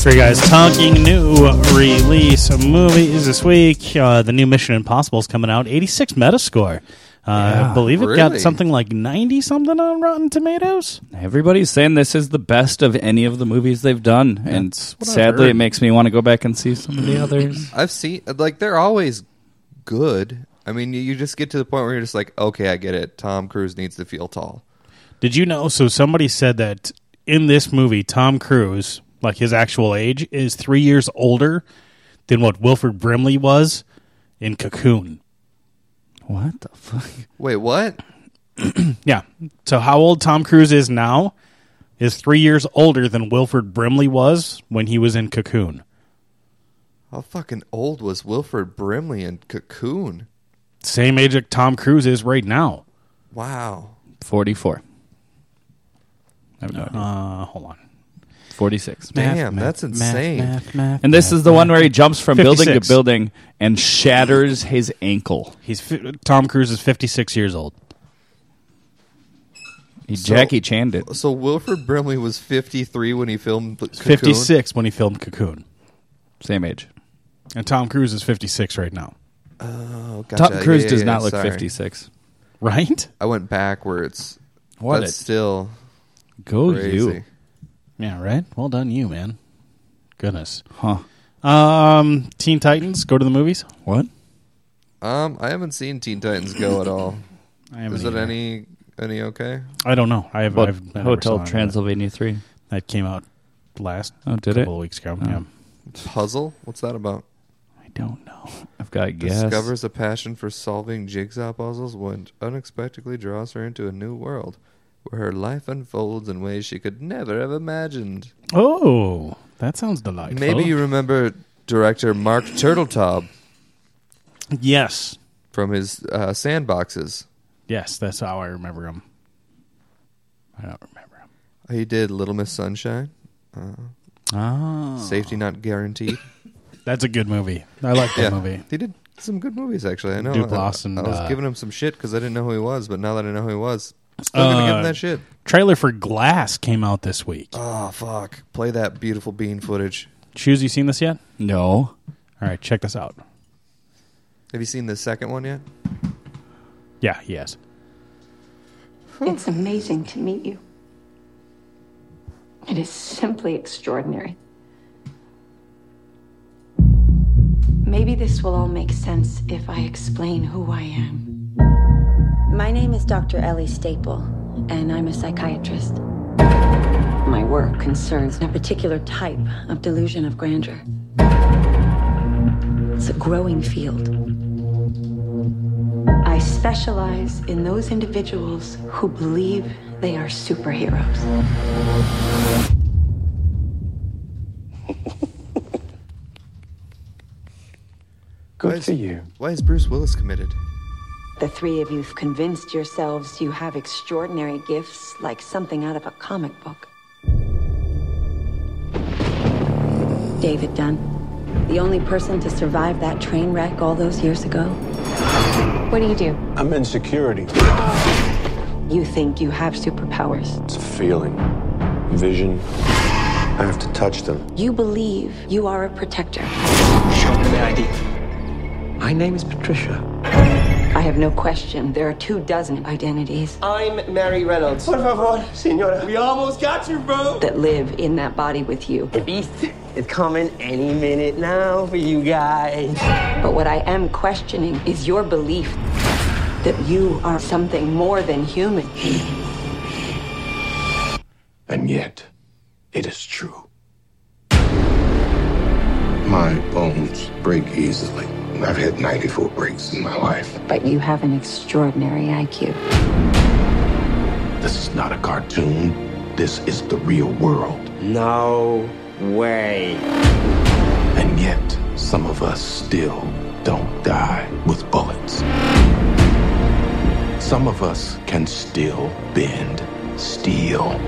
Motherfucking you guys talking new release movies this week. Uh, the new Mission Impossible is coming out. 86 Metascore. Uh, I believe it got something like 90 something on Rotten Tomatoes. Everybody's saying this is the best of any of the movies they've done, and sadly, it makes me want to go back and see some of the others. [CLEARS THROAT] I've seen like they're always good. I mean, you, you just get to the point where you're just like, okay, I get it. Tom Cruise needs to feel tall. Did you know? So somebody said that in this movie, Tom Cruise, like his actual age, is three years older than what Wilford Brimley was in Cocoon. What the fuck? Wait, what? [CLEARS THROAT] yeah. So how old Tom Cruise is now is three years older than Wilford Brimley was when he was in Cocoon. How fucking old was Wilford Brimley in Cocoon? Same age that Tom Cruise is right now. Wow. 44. I have no idea. Uh, hold on. 46. Damn, that's insane. and this is the one where he jumps from building to building and shatters his ankle. He's fi- Tom Cruise is 56 years old. He Jackie Chan it. So Wilford Brimley was 53 when he filmed Cocoon? 56 when he filmed Cocoon. Same age. And Tom Cruise is 56 right now. Oh, Tom. Cruise Yeah, does yeah, not yeah, look sorry. 56. Right? I went backwards. What That's a- still Go Crazy. you. Yeah, right. Well done, you man. Goodness. Huh. Um, Teen Titans. Go to the movies. What? Um, I haven't seen Teen Titans Go at all. I haven't Is it either. any any okay? I don't know. I have. What, I've Hotel saw any Transylvania 3. That. that came out last. Oh, did it? couple of weeks ago. Oh. Yeah. Puzzle? What's that about? I don't know. I've got a guess. Discovers a passion for solving jigsaw puzzles which unexpectedly draws her into a new world where her life unfolds in ways she could never have imagined. Oh, that sounds delightful. Maybe you remember director Marc Turtletaub Yes. from his uh, sandboxes. Yes, that's how I remember him. I don't remember him. He did Little Miss Sunshine. Uh, Ah, Safety Not Guaranteed. [LAUGHS] that's a good movie. I like that yeah, movie. he did some good movies actually. I know. I, I was uh, giving him some shit because I didn't know who he was, but now that I know who he was, still gonna give him Uh, that shit. Trailer for Glass came out this week. Oh fuck! Play that beautiful bean footage. Shoes, you seen this yet? No. All right, check this out. Have you seen the second one yet? Yeah, yes. It's amazing to meet you. It is simply extraordinary. Maybe this will all make sense if I explain who I am. My name is Dr. Ellie Staple, and I'm a psychiatrist. My work concerns a particular type of delusion of grandeur. It's a growing field. I specialize in those individuals who believe they are superheroes. Good for you. Why is Bruce Willis committed? The three of you've convinced yourselves you have extraordinary gifts like something out of a comic book. David Dunn, the only person to survive that train wreck all those years ago. What do you do? I'm in security. You think you have superpowers. It's a feeling, vision. I have to touch them. You believe you are a protector. Show me the ID. My name is Patricia. I have no question there are two dozen identities I'm Mary Reynolds. Por favor, senora. We almost got you, bro. that live in that body with you. The beast is coming any minute now for you guys. But what I am questioning is your belief that you are something more than human. And yet, it is true. My bones break easily. I've had 94 breaks in my life. But you have an extraordinary IQ. This is not a cartoon. This is the real world. No way. And yet, some of us still don't die with bullets. Some of us can still bend steel.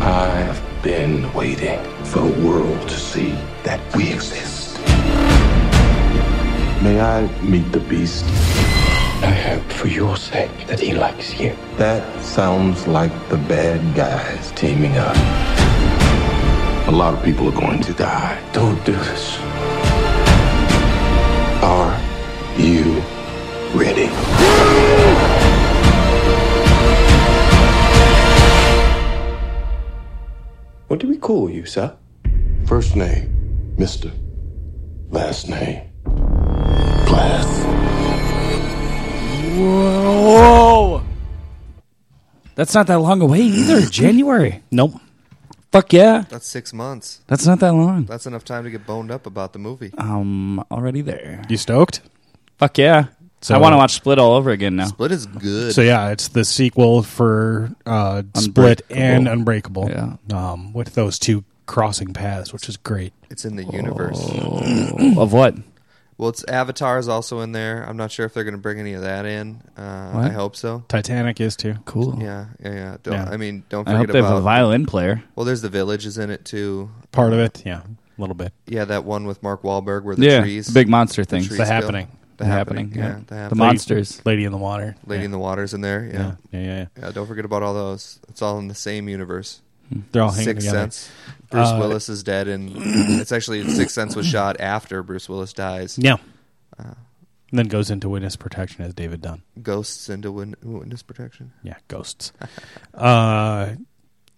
I've been waiting for the world to see that we exist. May I meet the beast? I hope for your sake that he likes you. That sounds like the bad guys teaming up. A lot of people are going to die. Don't do this. Are you ready? What do we call you, sir? First name, Mr. Last name, Glass. Whoa. That's not that long away either. [CLEARS THROAT] January. Nope. Fuck yeah. That's six months. That's not that long. That's enough time to get boned up about the movie. Um, already there. You stoked? Fuck yeah. So- I want to watch Split all over again now. Split is good. So yeah, it's the sequel for uh, Split and Unbreakable. Yeah. Um, with those two crossing paths, which is great. It's in the universe. [CLEARS THROAT] of what? Well, it's Avatar is also in there. I'm not sure if they're going to bring any of that in. Uh, I hope so. Titanic is too. Cool. Yeah, yeah, yeah. Don't, Yeah. I mean, don't I forget hope they have about a violin player. Well, there's the village is in it too. Part of it, yeah, a little bit. Yeah, that one with Mark Wahlberg where the Yeah, trees, the big monster the things. trees The. Happening. the The happening, Happening, yeah, yeah. the, The happening. monsters. Lady in the Water. Lady yeah. in the Water's in there. Yeah. Yeah, yeah, yeah. yeah. Yeah, don't forget about all those. It's all in the same universe. They're all hanging Sixth together. Sense. Bruce Uh, Willis is dead, and [CLEARS THROAT] it's actually Sixth Sense was shot after Bruce Willis dies. Yeah. And then goes into witness protection as David Dunn. Ghosts into win- witness protection. Yeah, ghosts. [LAUGHS] uh,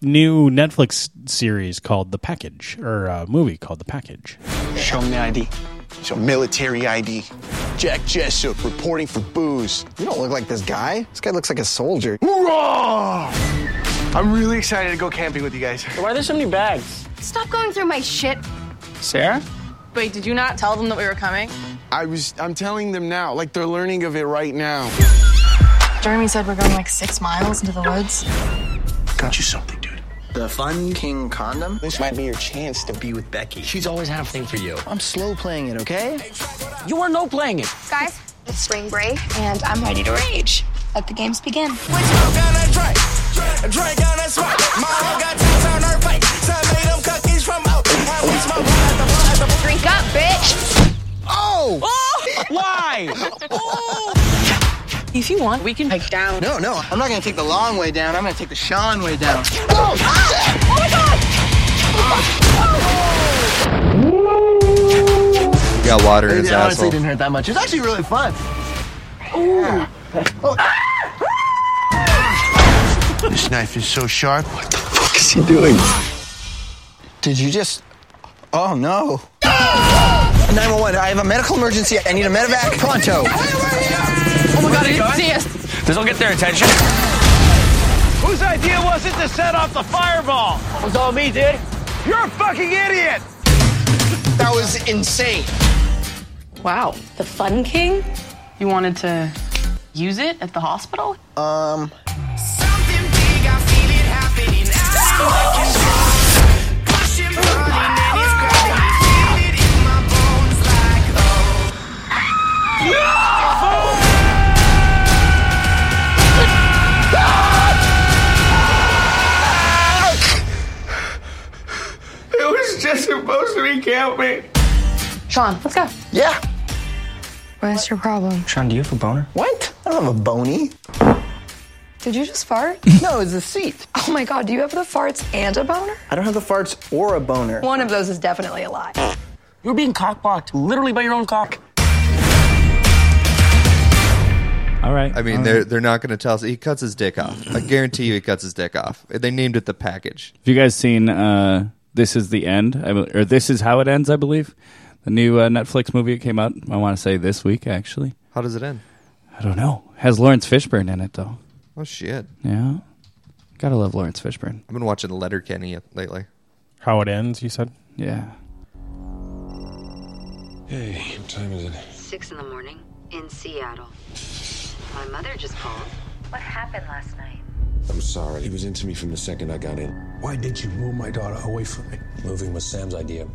new Netflix series called The Package, or uh, movie called The Package. Show me ID. Show military ID. Jack Jessup reporting for booze. You don't look like this guy. This guy looks like a soldier. Hoorah! I'm really excited to go camping with you guys. Why are there so many bags? Stop going through my shit. Sarah? Wait, did you not tell them that we were coming? I was. I'm telling them now. Like they're learning of it right now. Jeremy said we're going like six miles into the woods. Got you something, dude. The Fun King condom? This might be your chance to be with Becky. She's always had a thing for you. I'm slow playing it, okay? You are no playing it. Guys, it's spring break, and I'm ready to rage. Let the games begin. Drink on that spot. My hoe got tits on her fight. Son made them cookies from out. And we smoke at the bar at Drink up, bitch. Oh! oh! [LAUGHS] Why? Oh! If you want, we can hike down. No, no, I'm not gonna take the long way down. I'm gonna take the Sean way down. Oh, ah! oh my God! We got water in his It honestly asshole. didn't hurt that much. It's actually really fun. Ooh. This knife is so sharp. What the fuck is he doing? Did you just. Oh no. 911, I have a medical emergency. I need a medevac pronto. Oh my god, I didn't see us. This will get their attention. Whose idea was it to set off the fireball? It was all me, dude. You're a fucking idiot! That was insane. Wow. The Fun King? You wanted to use it at the hospital? Um. Supposed to be camping. Sean, let's go. Yeah. What's your problem? Sean, do you have a boner? What? I don't have a bony. Did you just fart? [LAUGHS] No, it's a seat. Oh my god, do you have the farts and a boner? I don't have the farts or a boner. One of those is definitely a lie. You're being cockblocked literally by your own cock. All right. I mean, they're they're not going to tell us. He cuts his dick off. I guarantee you, he cuts his dick off. They named it the package. Have you guys seen uh, This Is the End? I, or This Is How It Ends, I believe? The new uh, Netflix movie that came out, I want to say this week, actually. How does it end? I don't know. Has Laurence Fishburne in it, though. Oh shit! Yeah. Gotta love Laurence Fishburne. I've been watching Letterkenny lately. How it ends, you said? Yeah. Hey, what time is it? Six in the morning in Seattle. My mother just called. What happened last night? I'm sorry. He was into me from the second I got in. Why did you move my daughter away from me? Moving was Sam's idea.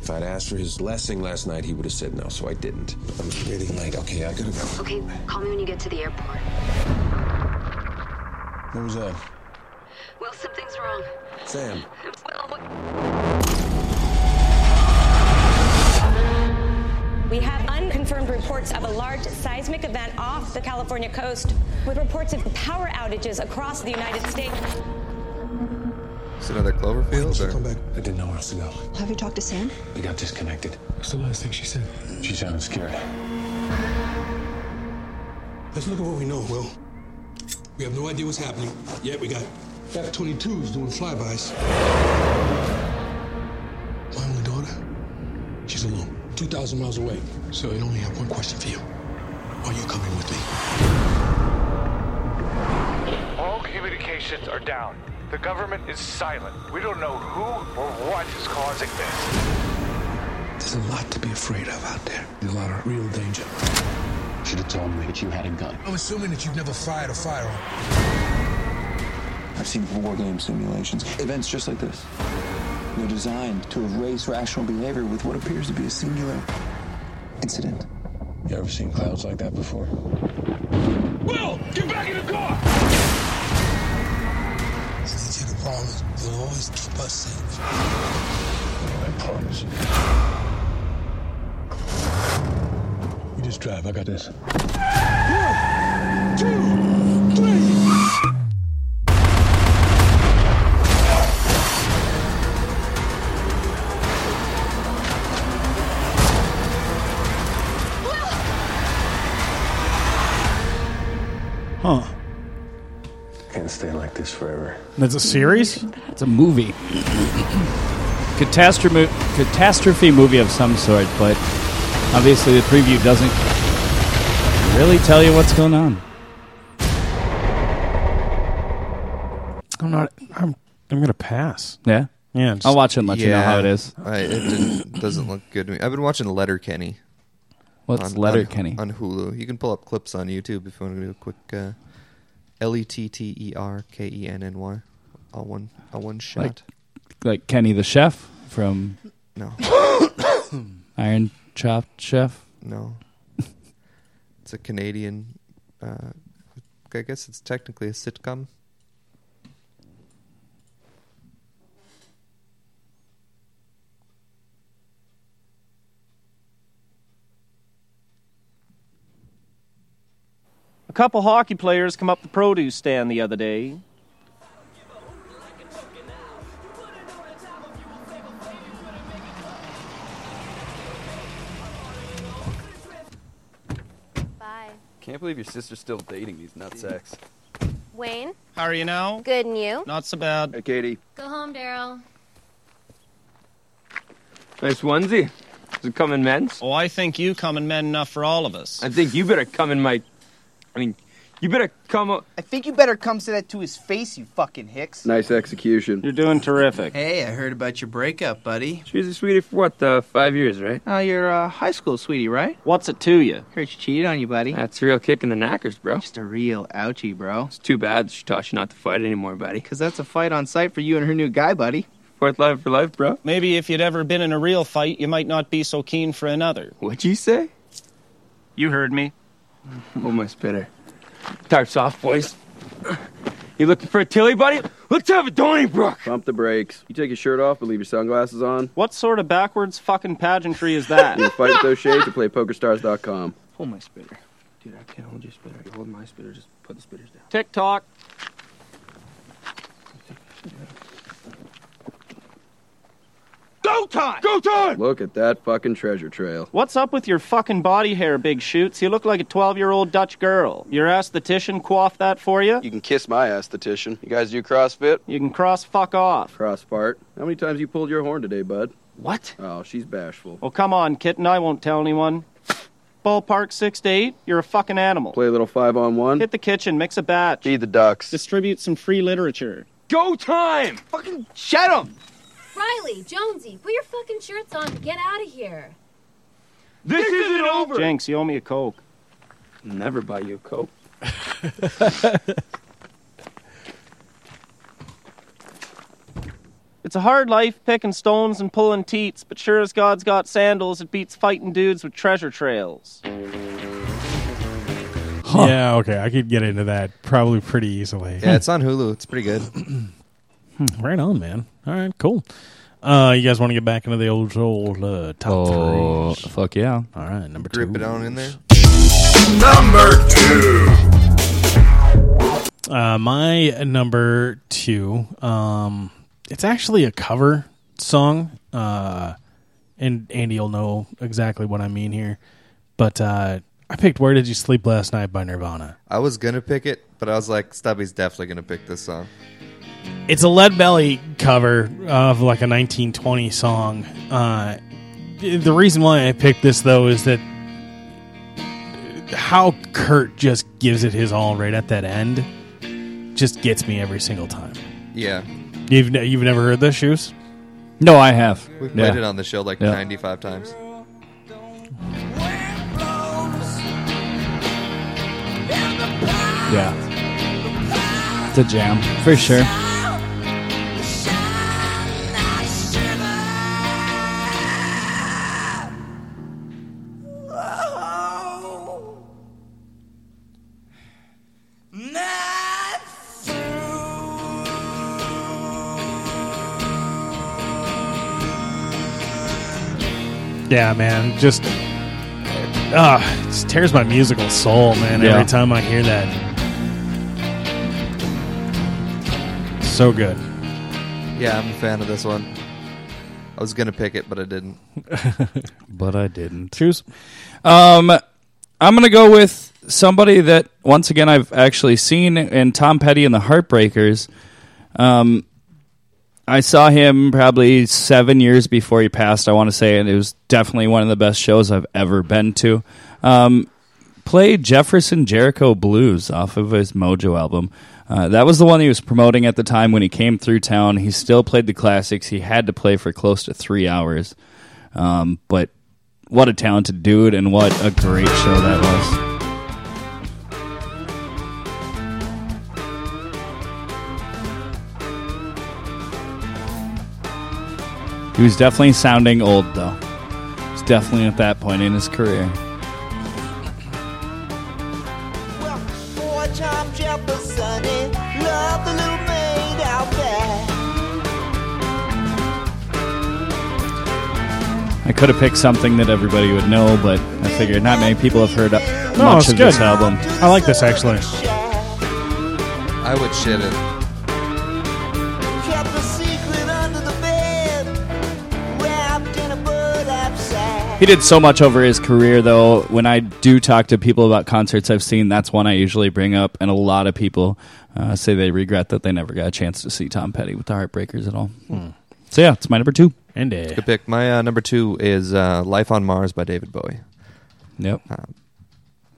If I'd asked for his blessing last night, he would have said no, so I didn't. I'm really late. Okay, I gotta go. Okay, call me when you get to the airport. What was that? Will, something's wrong. Sam. Will, what? We have unconfirmed reports of a large seismic event off the California coast, with reports of power outages across the United States. Is it another Cloverfield? Or? Come back. I didn't know where else to go. Have you talked to Sam? We got disconnected. What's the last thing she said? She sounded scared. Let's look at what we know, Will. We have no idea what's happening. Yet we got F-22s doing flybys. My only daughter, she's alone, 2,000 miles away. So I only have one question for you. Are you coming with me? All communications are down. The government is silent. We don't know who or what is causing this. There's a lot to be afraid of out there. There's a lot of real danger. Should have told me that you had a gun. I'm assuming that you've never fired a firearm. I've seen war game simulations, events just like this. They're designed to erase rational behavior with what appears to be a singular incident. You ever seen clouds like that before? Will, get back in the car! See, the problem is they'll always keep us safe. I promise. Just drive. I got this. One, two, three. Huh. Can't stay like this forever. That's a series? It's a movie. Catastrophe, catastrophe movie of some sort, but obviously the preview doesn't really tell you what's going on. I'm not. I'm. I'm gonna pass. Yeah, Yeah. just- I'll watch it and let you know how it is. I, it didn't, doesn't look good to me. I've been watching Letterkenny. What's Letter on, Kenny? on Hulu? You can pull up clips on YouTube if you want to do a quick uh, L E T T E R K E N N Y, all one, all one shot. Like, like Kenny the chef from No. [COUGHS] Iron Chopped Chef. No. [LAUGHS] It's a Canadian. Uh, I guess it's technically a sitcom. A couple hockey players come up the produce stand the other day. Can't believe your sister's still dating these nutsacks. Wayne? How are you now? Good, and you? Not so bad. Hey, Katie. Go home, Daryl. Nice onesie. Does it come in men's? Oh, I think you come in men enough for all of us. I think you better come in my. I mean, you better come. up. I think you better come say that to his face, you fucking hicks. Nice execution. You're doing terrific. Hey, I heard about your breakup, buddy. She was a sweetie for what, uh, five years, right? Oh, you're a high school sweetie, right? What's it to you? Heard she cheated on you, buddy. That's a real kick in the knackers, bro. Just a real ouchie, bro. It's too bad she taught you not to fight anymore, buddy. Because that's a fight on sight for you and her new guy, buddy. Fourth life for life, bro. Maybe if you'd ever been in a real fight, you might not be so keen for another. What'd you say? You heard me. Almost my spitter. Tarps off, boys. You looking for a Tilly, buddy? Let's have a Donnybrook. Pump the brakes. You take your shirt off, but leave your sunglasses on. What sort of backwards fucking pageantry is that? [LAUGHS] You fight with those shades, you play PokerStars.com. Hold my spitter. Dude, I can't hold your spitter. You hold my spitter, just put the spitters down. Tick tock. Go time! Go time! Look at that fucking treasure trail. What's up with your fucking body hair, Big Shoots? You look like a 12 year old Dutch girl. Your aesthetician quaffed that for you? You can kiss my aesthetician. You guys do CrossFit? You can cross fuck off. Cross fart. How many times you pulled your horn today, bud? What? Oh, she's bashful. Oh, come on, kitten. I won't tell anyone. Ballpark 6 to 8, you're a fucking animal. Play a little five on one. Hit the kitchen, mix a batch. Feed the ducks. Distribute some free literature. Go time! Fucking shut him! Riley, Jonesy, put your fucking shirts on and get out of here. This isn't over! Jinx, you owe me a Coke. Never buy you a Coke. [LAUGHS] It's a hard life picking stones and pulling teats, but sure as God's got sandals, it beats fighting dudes with treasure trails. Yeah. Okay. I could get into that probably pretty easily. Yeah, it's on Hulu. It's pretty good. [CLEARS THROAT] Hmm, right on, man. All right. Cool. Uh, you guys want to get back into the old old uh, top Oh, threes? fuck yeah. All right. Number Grip two. it on in there. Number two. Uh, my number two. Um, it's actually a cover song. Uh, and Andy will know exactly what I mean here. But uh, I picked "Where Did You Sleep Last Night" by Nirvana. I was gonna pick it, but I was like, Stubby's definitely gonna pick this song. It's a Lead Belly cover of like a 1920 song. Uh, the reason why I picked this though is that how Kurt just gives it his all right at that end just gets me every single time. Yeah, You've ne- you've never heard this, shoes? No, I have. we've played Yeah. it on the show like Yeah. 95 times. Yeah. It's a jam, for sure. Yeah, man. Just ah, it just tears my musical soul, man. Yeah. Every time I hear that, so good. Yeah, I'm a fan of this one. I was gonna pick it, but I didn't. [LAUGHS] But I didn't. Choose. Um, I'm gonna go with somebody that once again I've actually seen in Tom Petty and the Heartbreakers. Um, I saw him probably seven years before he passed. I want to say, and it was definitely one of the best shows I've ever been to. Um, played Jefferson Jericho Blues off of his Mojo album. Uh, that was the one he was promoting at the time when he came through town. He still played the classics. He had to play for close to three hours. Um, but what a talented dude, and what a great show that was. He was definitely sounding old, though. He's definitely at that point in his career. Boy, Tom Jefferson, he loved the little maid out there. I could have picked something that everybody would know, but I figured not many people have heard No, much of good. this album. I like this actually. I would shit it. He did so much over his career, though. When I do talk to people about concerts I've seen, that's one I usually bring up, and a lot of people uh, say they regret that they never got a chance to see Tom Petty with the Heartbreakers at all. So yeah, it's my number two. And a Good pick. My uh, number two is uh, "Life on Mars" by David Bowie. Yep, Um,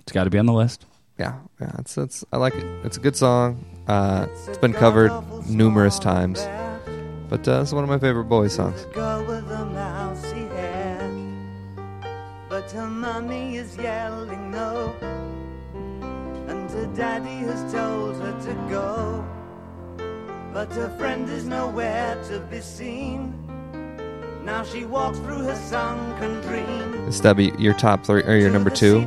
it's got to be on the list. Yeah, yeah, it's it's I like it. It's a good song. Uh, it's been covered numerous times, but uh, it's one of my favorite Bowie songs. But her mommy is yelling no, and her daddy has told her to go, but her friend is nowhere to be seen. Now she walks through her sunken dream. Stubby, your top three or your number 2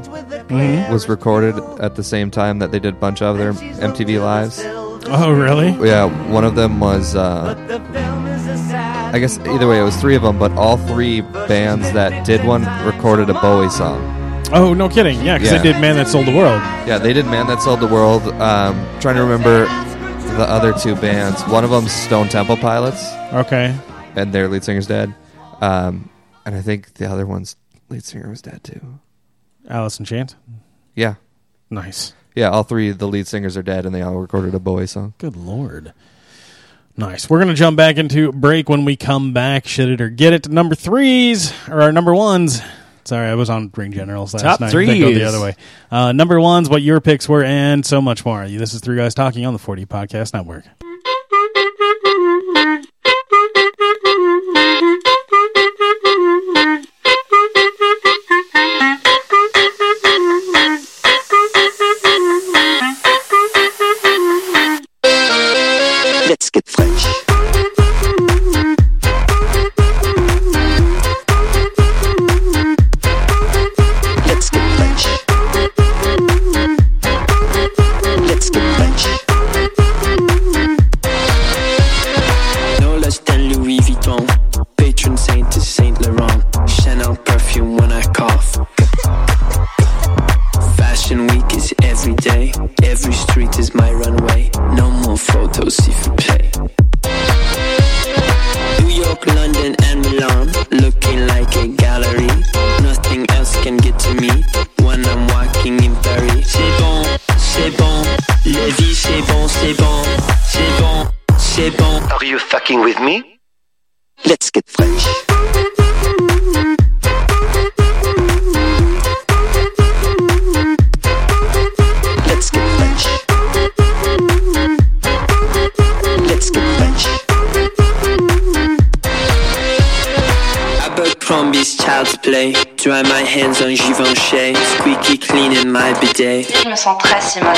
Mhm. was recorded at the same time that they did a bunch of their MTV lives. Oh, really? Yeah, one of them was. Uh, I guess either way, it was three of them, but all three bands that did one recorded a Bowie song. Oh, no kidding. Yeah, because Yeah. they did Man That Sold the World. Yeah, they did "Man That Sold the World." Um, trying to remember the other two bands. One of them's Stone Temple Pilots. Okay. and their lead singer's dead. Um, and I think the other one's lead singer was dead too. Alice in Chains. Yeah, Nice. yeah. All three of the lead singers are dead, and they all recorded a Bowie song. Good lord. Nice. We're going to jump back into break when we come back. Shit it or get it. Number threes, or our number ones. Sorry, I was on Ring Generals last Top night. They go the other way. Uh, number ones, what your picks were, and so much more. This is Three Guys Talking on the 4D Podcast Network. 하지만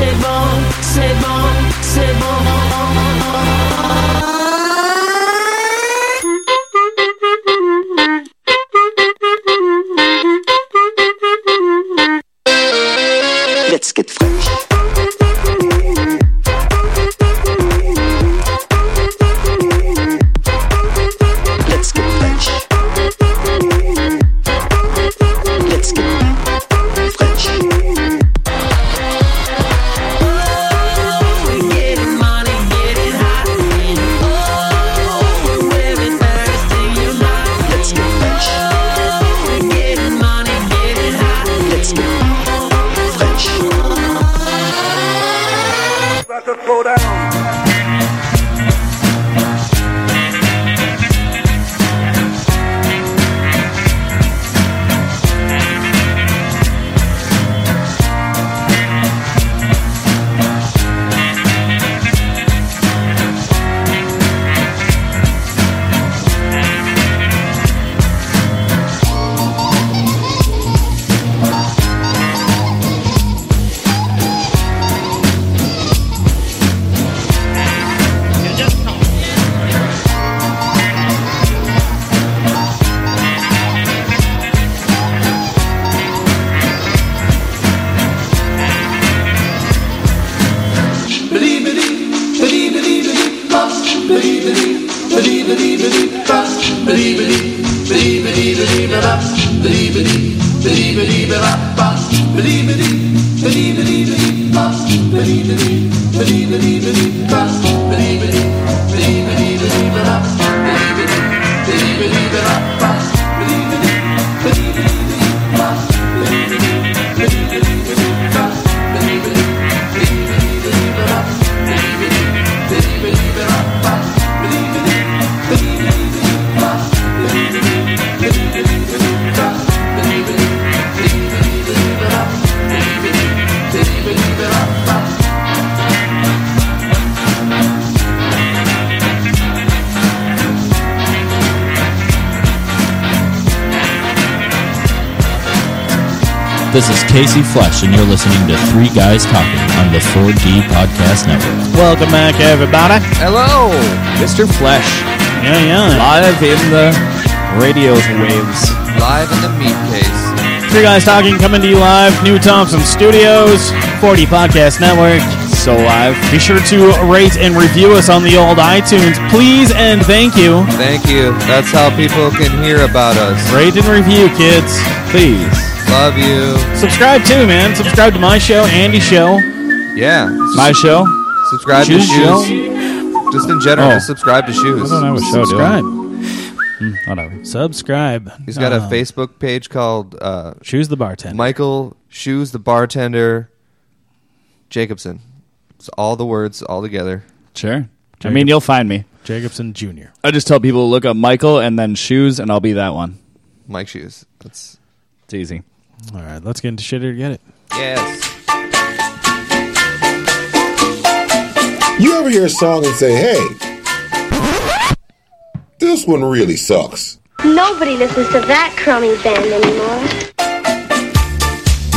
bon, c'est Casey Flesh, and you're listening to Three Guys Talking on the 4D Podcast Network. Welcome back, everybody. Hello, Mr. Flesh. Yeah, yeah. Live in the radio waves. Live in the meat case. Three guys talking, coming to you live, New Thompson Studios, 4D Podcast Network. So live. Be sure to rate and review us on the old iTunes, please and thank you. Thank you. That's how people can hear about us. Rate and review, kids, please. Love you. Subscribe too, man. Subscribe to my show, Andy's show. Yeah. My show. Subscribe to show? shoes. Just in general, Oh. just subscribe to shoes. I don't have a show, Subscribe. Hmm, whatever. Subscribe. He's got a Uh, Facebook page called uh, Shoes the bartender. Michael Shoes the bartender Jacobson. It's all the words all together. Sure. I mean, you'll find me. Jacobson Jr. I just tell people to look up Michael and then shoes, and I'll be that one. Mike Shoes. That's It's easy. All right, let's get into shit it or get it. yes. You ever hear a song and say, hey, this one really sucks? Nobody listens to that crummy band anymore.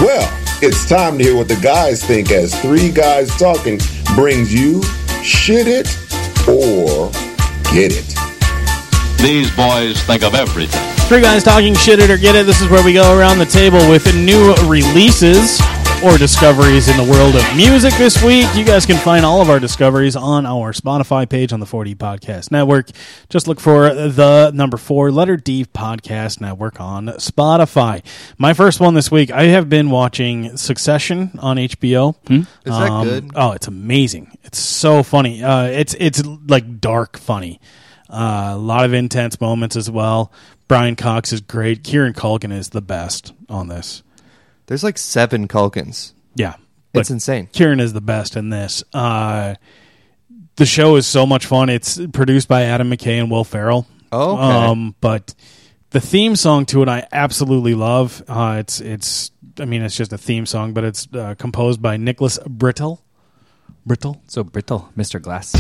Well, it's time to hear what the guys think as Three Guys Talking brings you Shit It or Get It. These boys think of everything. Three guys talking shit it or get it. This is where we go around the table with new releases or discoveries in the world of music this week. You guys can find all of our discoveries on our Spotify page on the 4D Podcast Network. Just look for the number four, letter D Podcast Network on Spotify. My first one this week, I have been watching Succession on HBO. Is that good? Oh, it's amazing. It's so funny. Uh, it's it's like dark funny. Uh, a lot of intense moments as well. Brian Cox is great. Kieran Culkin is the best on this. There's like seven Culkins. Yeah, It's insane. Kieran is the best in this. Uh, the show is so much fun. It's produced by Adam McKay and Will Ferrell. Oh, okay. um, but the theme song to it, I absolutely love. Uh, it's it's. I mean, it's just a theme song, but it's uh, composed by Nicholas Britell. Brittle. So brittle, Mr. Glass.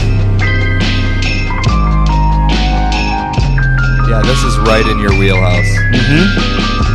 Yeah, this is right in your wheelhouse. Mm-hmm.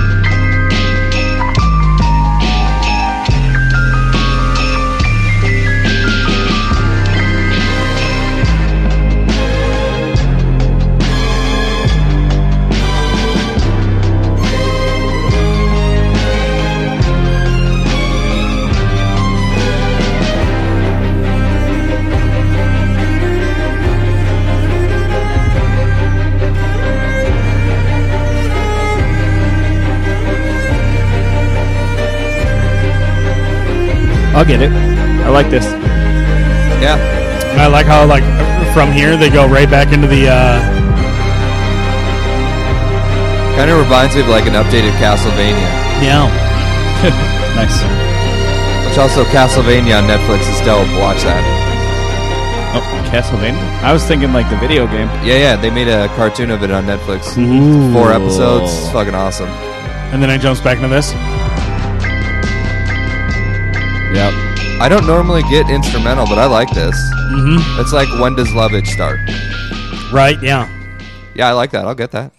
I'll get it. I like this. Yeah. I like how like from here they go right back into the. uh Kind of reminds me of like an updated Castlevania. Yeah. [LAUGHS] nice. Which also Castlevania on Netflix is dope. Watch that. Oh, Castlevania. I was thinking like the video game. Yeah, yeah. They made a cartoon of it on Netflix. Ooh. Four episodes. It's fucking awesome. And then it jumps back into this. Yep. I don't normally get instrumental, but I like this. Mhm. It's like when does Lovage start? Right. Yeah. Yeah, I like that. I'll get that.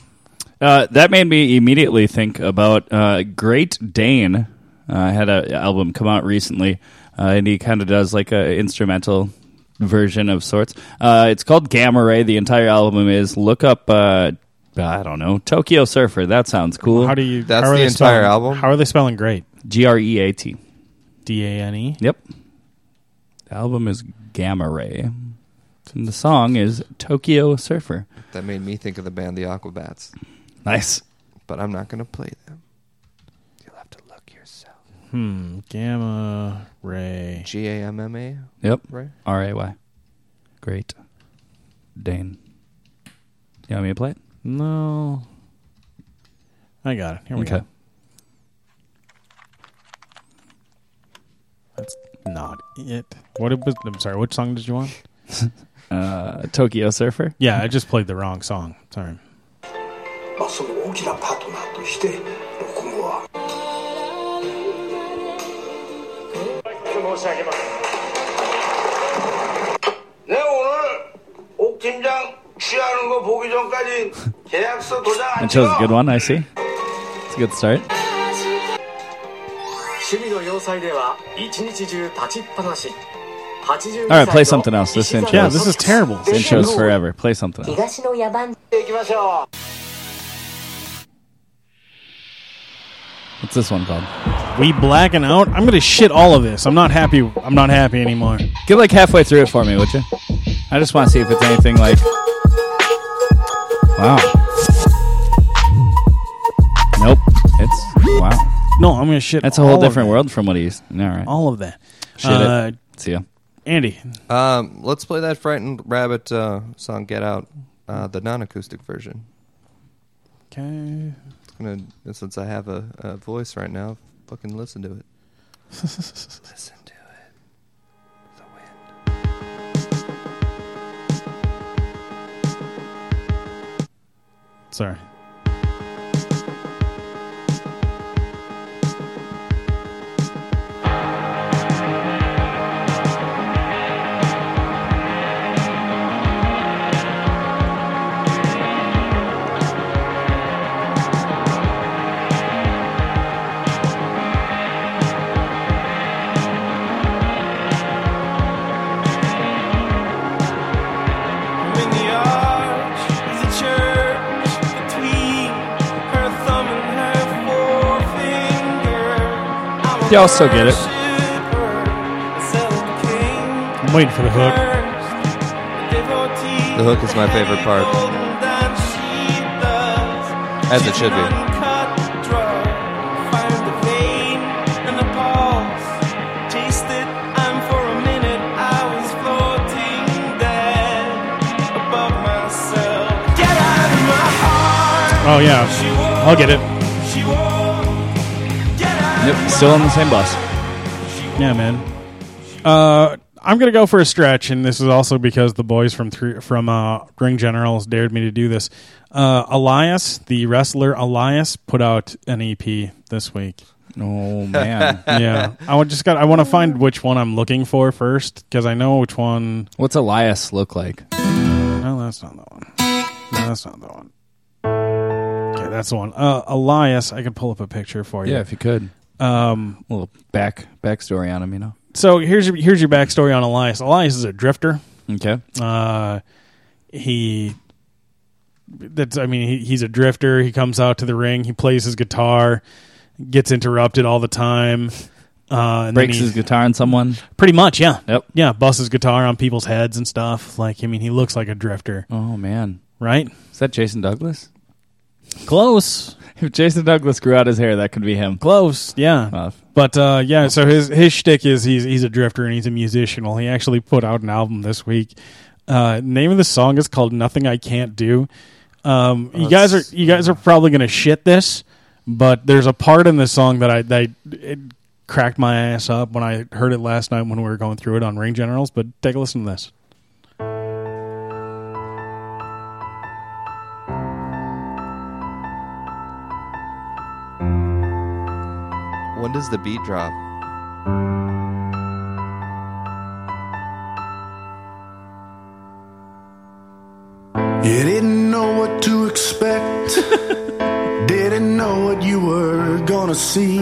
Uh, that made me immediately think about uh, Great Dane. Uh, had an album come out recently, uh, and he kind of does like a instrumental version of sorts. Uh, it's called Gamma Ray. The entire album is. Look up. Uh, I don't know. Tokyo Surfer. That sounds cool. How do you? That's the entire spelling- album? How are they spelling great? G R E A T. D A N E. Yep. The album is Gamma Ray. And the song is Tokyo Surfer. That made me think of the band The Aquabats. Nice. But I'm not going to play them. You'll have to look yourself. Hmm. Gamma ray. G A M M A. Yep. Right. R A Y. Great. Dane. You want me to play it? No. I got it. Here we Okay. go. not it. What it was? I'm sorry. Which song did you want? [LAUGHS] Uh, Tokyo Surfer. Yeah, I just played the wrong song. Sorry. まあ、その大きなパートナーとして録音は申し上げます 네 오늘 옥 팀장 취하는 거 보기 전까지 계약서 도장 안 That chose a 찍어 good one, I see. It's a good start. 趣味の要塞では一日中立ちっぱなし82 All right, play something else. This intro. Yeah, this is terrible. This intro's forever. Play something else. 東の野蛮行きましょう What's this one called? We blacking out. I'm gonna shit all of this. I'm not happy. I'm not happy anymore. Get like halfway through it for me, would you? I just want to see if it's anything like. Wow. Nope. It's wow. No, I'm gonna shit. That's a whole of different that. world from what he's. All right. All of that. Shit Uh, it. See ya. Andy. Um, let's play that Frightened Rabbit uh, song "Get Out," uh, the non-acoustic version. Okay. Gonna since I have a, a voice right now. Fucking listen to it. [LAUGHS] listen to it. The wind. Sorry. I'm Y'all still get it. I'm waiting for the hook. The hook is my favorite part, as it should be. Find the vein and the pulse. Taste it, and for a minute I was floating there above myself. Get out of my heart. Oh yeah, I'll get it. She won't Yep. Still on the same bus. Yeah, man. Uh, I'm gonna go for a stretch, and this is also because the boys from three, from uh, Ring Generals dared me to do this. Uh, Elias, the wrestler Elias, put out an EP this week. Oh man. [LAUGHS] yeah, I would just got. I want to find which one I'm looking for first because I know which one. What's Elias look like? No, that's not the one. No, that's not the one. Okay, that's the one. Uh, Elias, I could pull up a picture for you. Yeah, if you could. Um, a little back backstory on him, you know. So here's your here's your backstory on Elias. Elias is a drifter. Okay. Uh, he that's I mean he, he's a drifter. He comes out to the ring. He plays his guitar. Gets interrupted all the time. Uh, Breaks he- his guitar on someone. Pretty much, yeah. Yep. Yeah, busts his guitar on people's heads and stuff. Like I mean, he looks like a drifter, Oh man. right? Is that Jason Douglas? Close. [LAUGHS] If Jason Douglas grew out his hair, that could be him. Close, yeah. But uh, yeah, so his his shtick is he's he's a drifter and he's a musician. Well, he actually put out an album this week. Uh, name of the song is called "Nothing I Can't Do." Um, you guys are you guys are probably gonna shit this, but there's a part in the song that I that it cracked my ass up when I heard it last night when we were going through it on Ring Generals. But take a listen to this. When does the beat drop? You didn't know what to expect. [LAUGHS] didn't know what you were gonna see.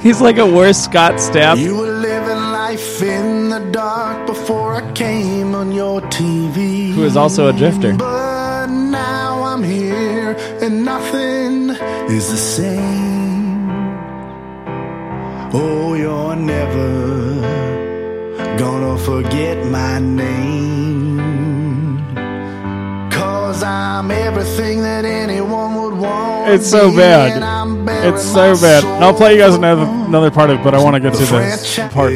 He's like a worse Scott Stapp. You were living life in the dark before I came on your TV. Who is also a drifter. But now I'm here and nothing is the same. Oh, you're never gonna forget my name. Cause I'm everything that anyone would want. It's so bad. It's so bad. And I'll play you guys another another part of it, but I want to get to this part.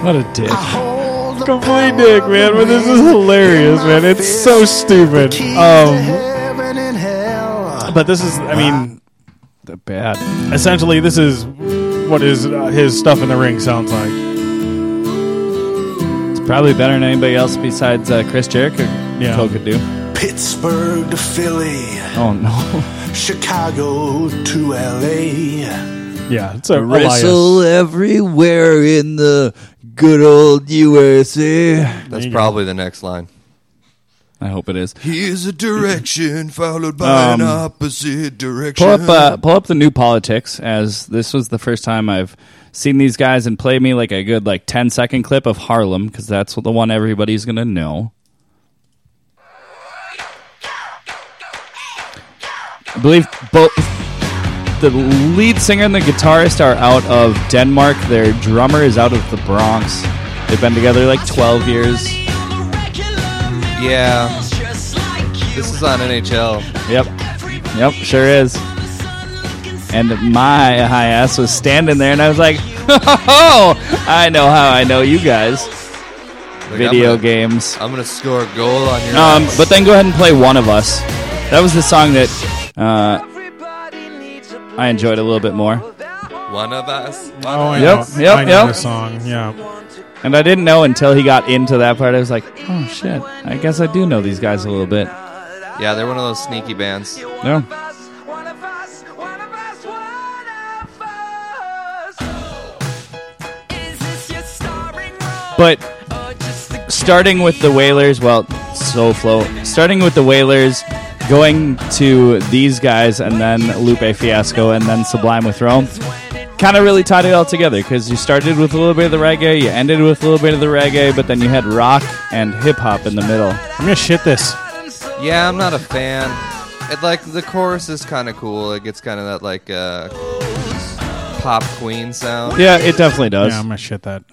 [LAUGHS] what a dick. Hold the Complete dick, man. But this is hilarious, man. It's so stupid. Um, heaven and hell. but this is, I mean, the bad. Essentially, this is what his uh, his stuff in the ring sounds like. It's probably better than anybody else besides uh, Chris Jericho Yeah. Could do. Pittsburgh to Philly, Oh no. Chicago to LA. Yeah, it's a Wrestle everywhere in the good old USA. That's probably the next line. I hope it is. Here's a direction followed by Um, an opposite direction. Pull up, uh, pull up the new politics. As this was the first time I've seen these guys and play me like a good like 10 second clip of Harlem because that's what the one everybody's gonna know. I believe both the lead singer and the guitarist are out of Denmark. Their drummer is out of the Bronx. They've been together like 12 years. Yeah. This is on NHL. Yep. Yep, sure is. And my high ass was standing there, and I was like, "Oh, I know how I know you guys." Like, Video I'm gonna- games. I'm gonna score a goal on your. Um, ass. but then go ahead and play "One of Us." That was the song that uh, I enjoyed a little bit more. one of us. One Oh, I of Yep, us. know. yep, I know yep. the song. Yeah. And I didn't know until he got into that part. I was like, "Oh shit! I guess I do know these guys a little bit." Yeah, they're one of those sneaky bands. Yeah. But starting with the Wailers, well, so flow. Starting with the Wailers, going to these guys, and then Lupe Fiasco, and then Sublime with Rome, kind of really tied it all together because you started with a little bit of the reggae, you ended with a little bit of the reggae, but then you had rock and hip hop in the middle. I'm gonna shit this. Yeah, I'm not a fan. It like the chorus is kind of cool. It gets kind of that like uh, pop queen sound. Yeah, it definitely does. Yeah, I'm gonna shit that.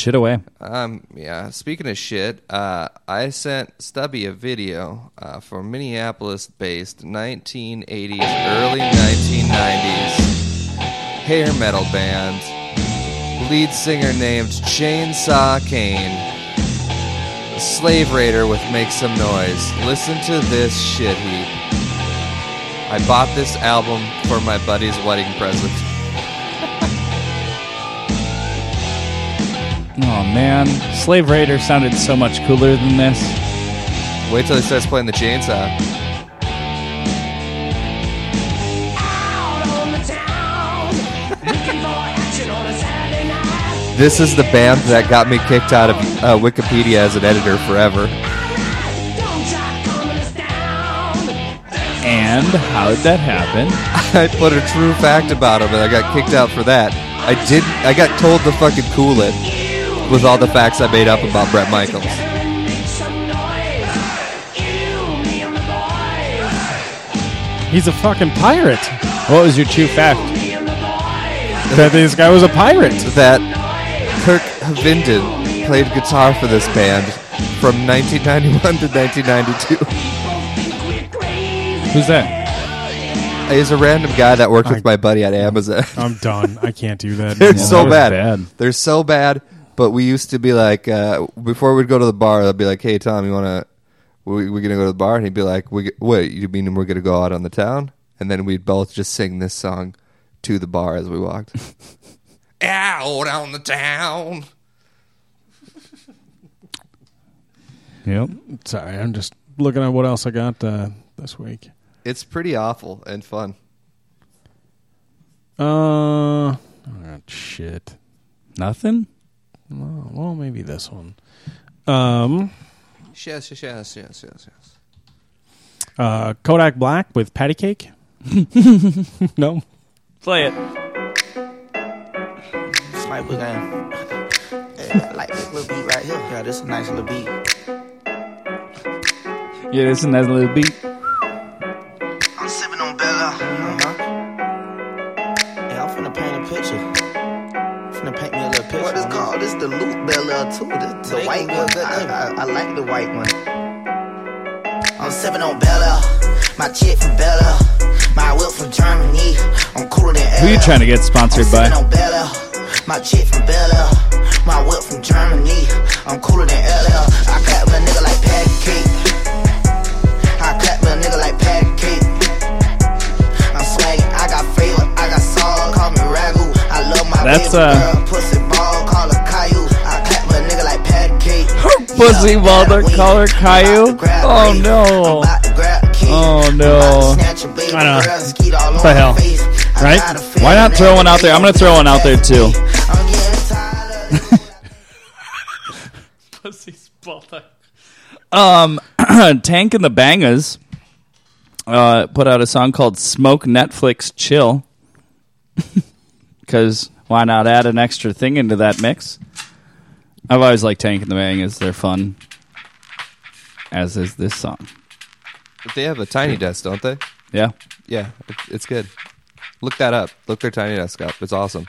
Shit away. Um, yeah. Speaking of shit, uh, I sent Stubby a video uh, for Minneapolis-based 1980s, early 1990s hair metal band. Lead singer named Chainsaw Kane. Slave Raider with Make Some Noise. Listen to this shit heap. I bought this album for my buddy's wedding present. Oh man, Slave Raider sounded so much cooler than this. Wait till he starts playing the chainsaw. [LAUGHS] this is the band that got me kicked out of uh, Wikipedia as an editor forever. And how did that happen? [LAUGHS] I put a true fact about them, and I got kicked out for that. I did. I got told to fucking cool it with all the facts I made up about Bret Michaels. He's a fucking pirate. What was your true fact? That this guy was a pirate. That Kirk Vinden played guitar for this band from 1991 to 1992. Who's that? He's a random guy that worked with my buddy at Amazon. I'm done. I can't do that. [LAUGHS] They're anymore. so bad. bad. They're so bad. But we used to be like, uh, before we'd go to the bar, they'd be like, "Hey Tom, you want to? We we gonna go to the bar?" And he'd be like, "We wait, you mean we're gonna go out on the town?" And then we'd both just sing this song to the bar as we walked. [LAUGHS] out on the town. Yep. Sorry, I'm just looking at what else I got uh, this week. It's pretty awful and fun. Uh, oh, shit. Nothing. Oh, well, maybe this one. Um, Yes, yes, yes, yes, yes, yes. uh, Kodak Black with Patty Cake. [LAUGHS] no. Play it. Snipe again. Yeah, I like this little beat right here. Yeah, this is a nice little beat. Yeah, this is a nice little beat. The loop Bella too. This the white one. I, I, I like the white one. I'm sipping on Bella. My chick from Bella. My whip from Germany. I'm cooler than Who you Ella. trying to get sponsored I'm by? on Bella. My chick from Bella. My whip from Germany. I'm cooler than LL. I clap with a nigga like patty cake. I clap with a nigga like patty cake. I'm swaggin', I got flavor, I got sauce, call me ragu. I love my That's, baby uh, girl, pussy Pussy Walter Collar Caillou. Oh no. Oh no. I know. What the hell? Right? Why not throw one out there? I'm gonna throw one out there too. [LAUGHS] Pussy Walter. Um, [CLEARS THROAT] Tank and the Bangas uh, put out a song called "Smoke Netflix Chill." [LAUGHS] Because why not add an extra thing into that mix? I've always liked Tank and the Bangas; they're fun. As is this song. But they have a tiny desk, don't they? Yeah. Yeah, it's, it's good. Look that up. Look their tiny desk up. It's awesome.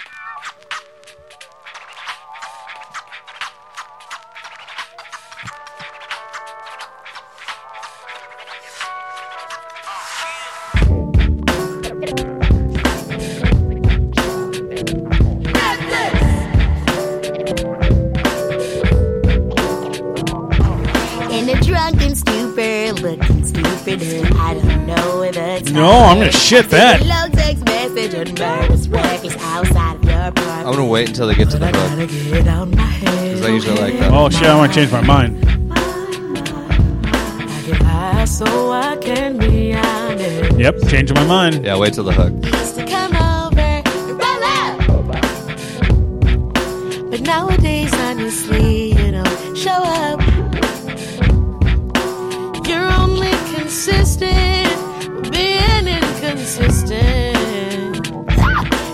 No, I'm gonna shit that. Low text message and murders reckless outside of your apartment. I'm gonna wait until they get to the hook. Get on my head. Because I usually like that. Oh shit! I want to change my mind. So I can be honest. Yep, changing my mind. Yeah, wait till the hook. Used to come over and roll. But nowadays, honestly, you don't show up. You're only consistent with being.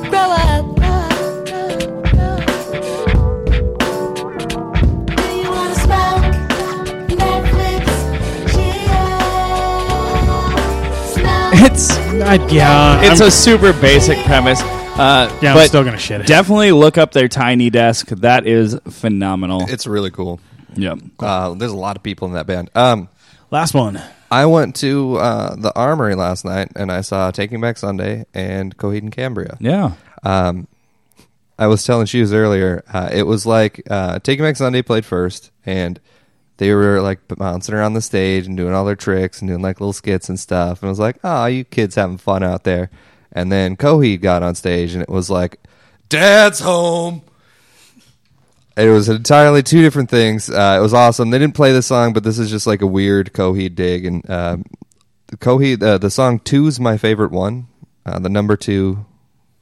Grow up. Do you wanna smoke? Netflix, chill, It's yeah, it's I'm- a super basic premise. Uh, Yeah, I'm but still gonna shit it. Definitely look up their tiny desk. That is phenomenal. It's really cool. Yep. Uh, there's a lot of people in that band. Um, Last one. I went to uh, the Armory last night and I saw Taking Back Sunday and Coheed and Cambria. Yeah. Um, I was telling Shoes earlier, uh, it was like uh, Taking Back Sunday played first, and they were like bouncing around the stage and doing all their tricks and doing like little skits and stuff. And I was like, oh, you kids having fun out there. And then Coheed got on stage and it was like, Dad's home. It was entirely two different things. Uh, it was awesome. They didn't play the song, but this is just like a weird Coheed dig. And the Coheed, uh, the song two's my favorite one. Uh, the number two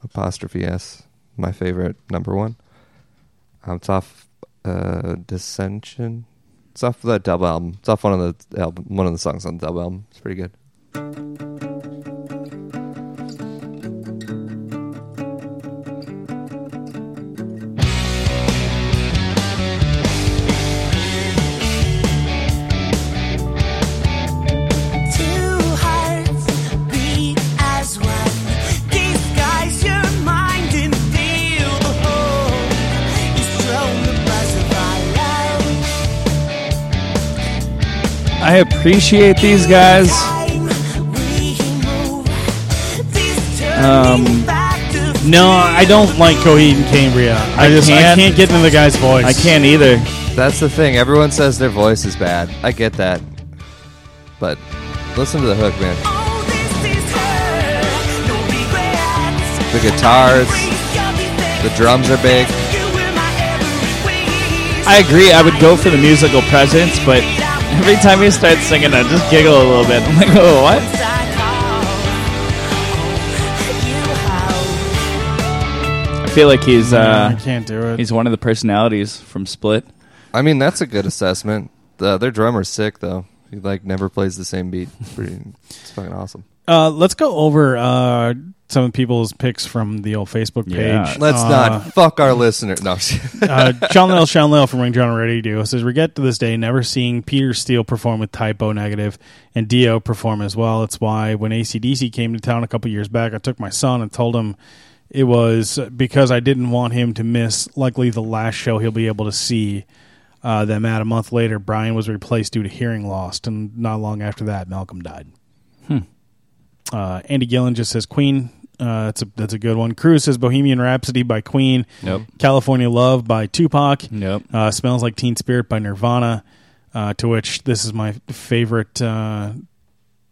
apostrophe s, my favorite number one. Um, it's off uh, Descension. It's off the double album. It's off one of the album, one of the songs on the double album. It's pretty good. I appreciate these guys. Um, No, I don't like Coheed and Cambria. I, just I can't get into the guy's voice. I can't either. That's the thing. Everyone says their voice is bad. I get that, but listen to the hook, man. The guitars, the drums are big. I agree. I would go for the musical presence, but every time he starts singing, I just giggle a little bit. I'm like, oh, what? I feel like he's. Uh, I can't do it. He's one of the personalities from Split. I mean, that's a good assessment. The, their drummer's sick though. He like never plays the same beat. It's pretty. It's fucking awesome. Uh, let's go over uh, some of people's picks from the old Facebook page. Let's Uh, not fuck our listener. No. uh, [LAUGHS] Sean Lil, Sean Lil from Ring General Radio says, Regret to this day never seeing Peter Steele perform with Type O Negative and Dio perform as well. It's why when ACDC came to town a couple years back, I took my son and told him it was because I didn't want him to miss likely the last show he'll be able to see. Uh, then, Matt, a month later, Brian was replaced due to hearing loss, and not long after that, Malcolm died. Hmm. Uh, Andy Gillen just says Queen. Uh, that's a that's a good one. Cruz says Bohemian Rhapsody by Queen. Yep. California Love by Tupac. Yep. Uh, Smells Like Teen Spirit by Nirvana. Uh, to which this is my favorite uh,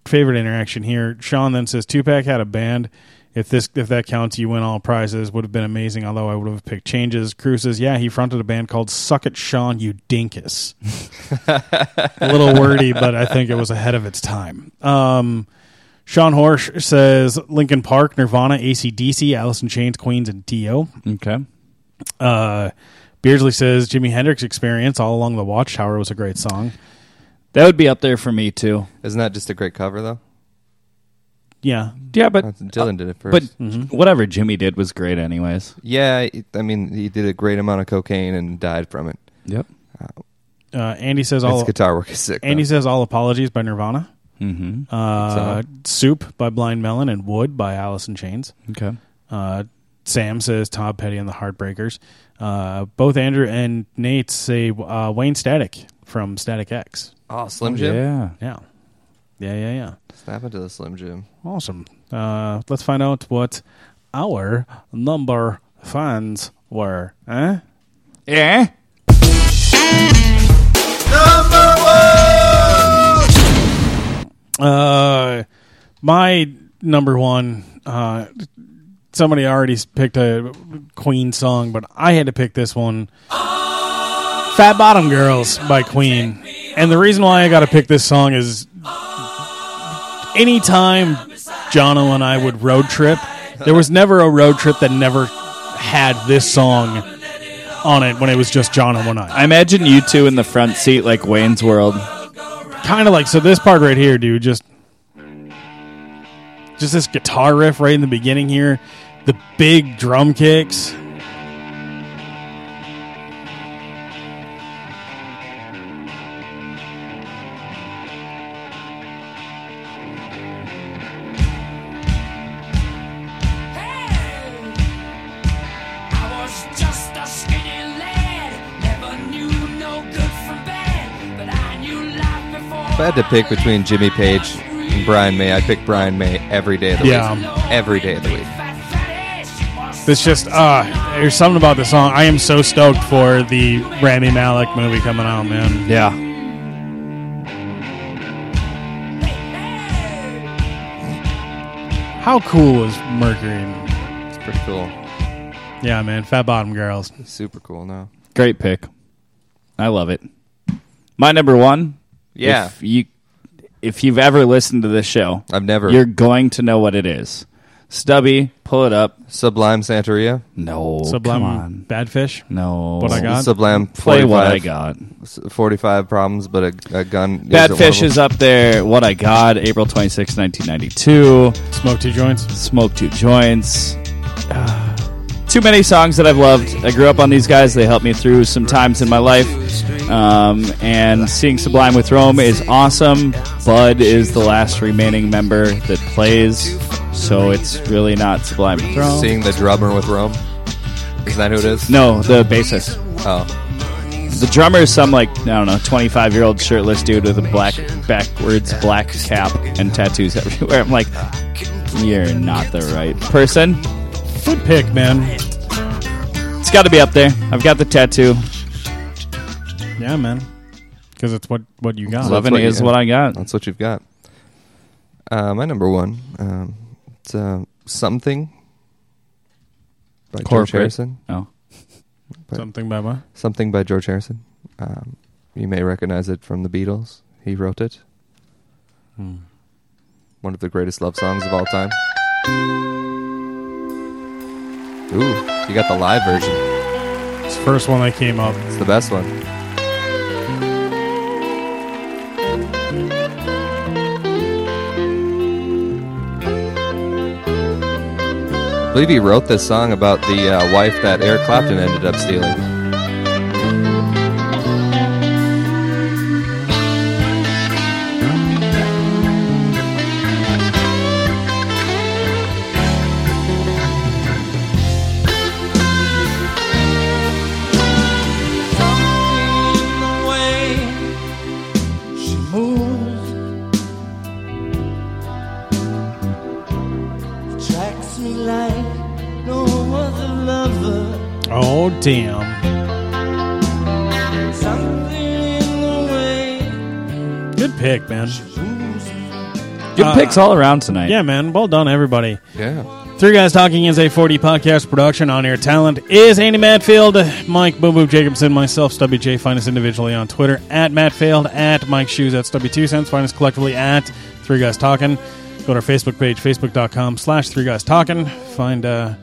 favorite interaction here. Sean then says Tupac had a band. If this if that counts, you win all prizes. Would have been amazing. Although I would have picked changes. Cruz says, yeah, he fronted a band called Suck It, Sean, You Dinkus. [LAUGHS] a little wordy, but I think it was ahead of its time. Um, Sean Horsch says Linkin Park, Nirvana, ACDC, Alice in Chains, Queens, and Dio. Okay. Uh, Beardsley says Jimi Hendrix Experience, All Along the Watchtower was a great song. That would be up there for me too. Isn't that just a great cover though? Yeah. Yeah, but Dylan did it But first. Mm-hmm. whatever Jimi did was great, anyways. Yeah, I mean, he did a great amount of cocaine and died from it. Yep. Uh, Andy says His all guitar work is sick, Andy though. says all apologies by Nirvana. Mhm. Uh, Soup by Blind Melon and Wood by Alice in Chains. Okay. Uh, Sam says Tom Petty and the Heartbreakers. Uh, both Andrew and Nate say uh, Wayne Static from Static X. Oh, Slim Jim? Yeah. Yeah. Yeah, yeah, yeah. Snap into the Slim Jim. Awesome. Uh, let's find out what our number fans were. Eh? Yeah. Number one. Uh, my number one. Uh, somebody already picked a Queen song, but I had to pick this one. Fat Bottom Girls by Queen. And the reason why I got to pick this song is anytime Jono and I would road trip, there was never a road trip that never had this song on it when it was just Jono and I. I imagine you two in the front seat like Wayne's World. Kind of like so this part right here dude just just this guitar riff right in the beginning here. The big drum kicks I had to pick between Jimmy Page and Brian May, I'd pick Brian May every day of the week. Yeah. week. Every day of the week. this just uh there's something about the song i am so stoked for the Rami Malek movie coming out man yeah how cool is mercury It's pretty cool. yeah man fat bottom girls Super cool now. Great pick. I love it. My number one. Yeah. If you if you've ever listened to this show, I've never. You're going to know what it is. Stubby, pull it up. Sublime Santeria. No, Sublime come on. Bad Fish. No. What I got? Sublime. Play what I got. Forty-five problems, but a, a gun. Bad isn't Fish is up there. What I got, April 26, 1992. Smoke Two Joints. Smoke Two Joints. Ah. Too many songs that I've loved. I grew up on these guys. They helped me through some times in my life. Um, and seeing Sublime with Rome is awesome. Bud is the last remaining member that plays, so it's really not Sublime with Rome. Seeing the drummer with Rome. Is that who it is? No, the bassist. Oh. The drummer is some like I don't know, twenty five year old shirtless dude with a black backwards black cap and tattoos everywhere. I'm like, you're not the right person. Good pick, man. It's got to be up there. I've got the tattoo. Yeah, man. Because it's what what you got. Eleven is what I got. That's what you've got. Uh, my number one. Um, it's uh, something by George Corporate. Harrison. Oh. By- Something by what? Something by George Harrison. Um, you may recognize it from the Beatles. He wrote it. Hmm. One of the greatest love songs of all time. Ooh, you got the live version. It's the first one that came up. It's the best one. I believe he wrote this song about the uh, wife that Eric Clapton ended up stealing. Damn! Something in the way Good pick, man. Good Uh, picks all around tonight. Yeah, man. Well done, everybody. Yeah. Three Guys Talking is a 4D podcast production. On air talent is Andy Matfield, Mike Boom Boom Jacobson, myself, Stubby J. Find us individually on Twitter at Matfield, at Mike Shoes, at Stubby Two Cents. Find us collectively at Three Guys Talking. Go to our Facebook page, facebook.com slash Three Guys Talking. Find uh,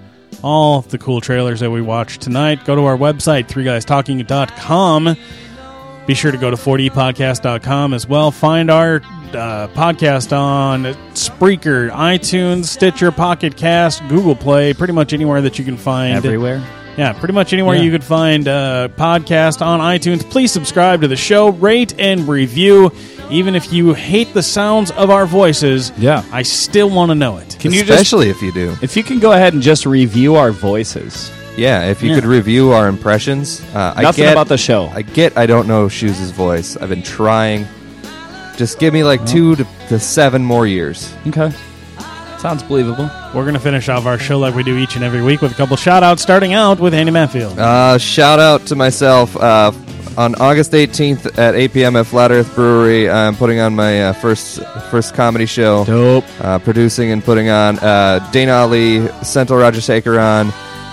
all the cool trailers that we watched tonight. Go to our website, threeguystalking.com. Be sure to go to 4dpodcast.com as well. Find our uh, podcast on Spreaker, iTunes, Stitcher, Pocket Cast, Google Play, pretty much anywhere that you can find. Everywhere? Yeah, pretty much anywhere Yeah. you could find a podcast on iTunes. Please subscribe to the show, rate and review. Even if you hate the sounds of our voices, yeah, I still want to know it. Can you just- Especially if you do. If you can go ahead and just review our voices. Yeah, if you Yeah. could review our impressions. Uh, I Nothing get, about the show. I get I don't know Shoes' voice. I've been trying. Just give me like two to, to seven more years. Okay. Sounds believable. We're going to finish off our show like we do each and every week with a couple shout outs, starting out with Andy Manfield. Uh, shout out to myself. Uh, on August 18th at 8 p.m. at Flat Earth Brewery, I'm putting on my uh, first first comedy show. Dope. Uh, producing and putting on uh, Dana Ali, Central Roger Sakeron,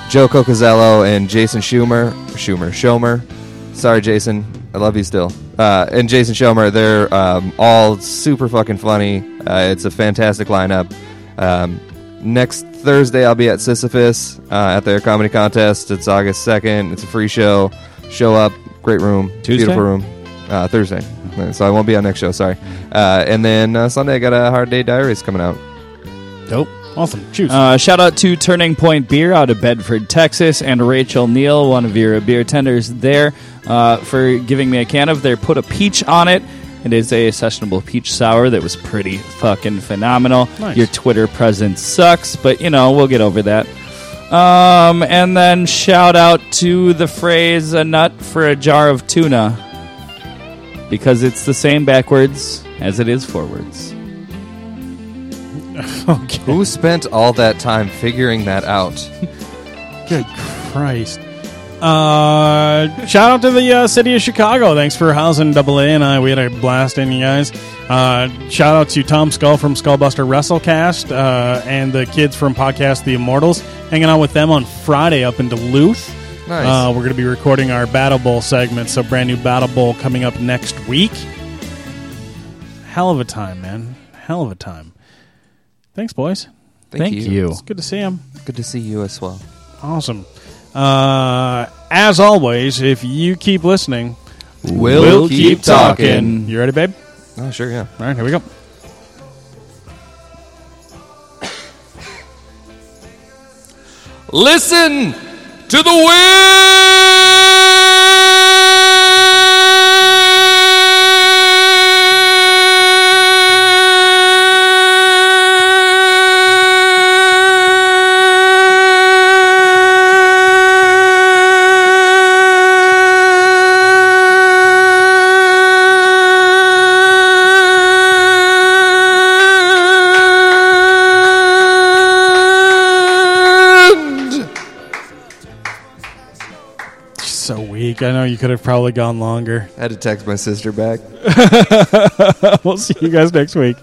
Joe Cocazello, and Jason Schumer. Schumer. Schomer. Sorry, Jason. I love you still. Uh, and Jason Schomer. They're um, all super fucking funny. Uh, it's a fantastic lineup. Um, next Thursday, I'll be at Sisyphus uh, at their comedy contest. It's August 2nd. It's a free show. Show up. Great room. Tuesday? Beautiful room. Uh, Thursday. So I won't be on next show. Sorry. Uh, and then uh, Sunday, I got a Hard Day Diaries coming out. Dope. Awesome. Choose. Uh, shout out to Turning Point Beer out of Bedford, Texas, and Rachel Neal, one of your beer tenders there, uh, for giving me a can of their Put a Peach on it. It is a sessionable peach sour that was pretty fucking phenomenal. Nice. Your Twitter presence sucks, but you know, we'll get over that. Um, and then shout out to the phrase a nut for a jar of tuna because it's the same backwards as it is forwards. [LAUGHS] okay. Who spent all that time figuring that out? [LAUGHS] Good Christ. Uh, shout out to the uh, city of Chicago. Thanks for housing Double A and I. We had a blast in you guys. Uh, shout out to Tom Skull from Skullbuster WrestleCast uh, and the kids from podcast The Immortals. Hanging out with them on Friday up in Duluth. Nice. Uh, we're going to be recording our Battle Bowl segment, so brand new Battle Bowl coming up next week. Hell of a time, man. Hell of a time. Thanks, boys. Thank, Thank you. It's good to see him. Good to see you as well. Awesome. Uh, as always, if you keep listening, We'll keep talking. You ready, babe? Oh, sure, yeah. All right, here we go. Listen to the wind. So weak. I know you could have probably gone longer. I had to text my sister back. [LAUGHS] we'll see you guys next week.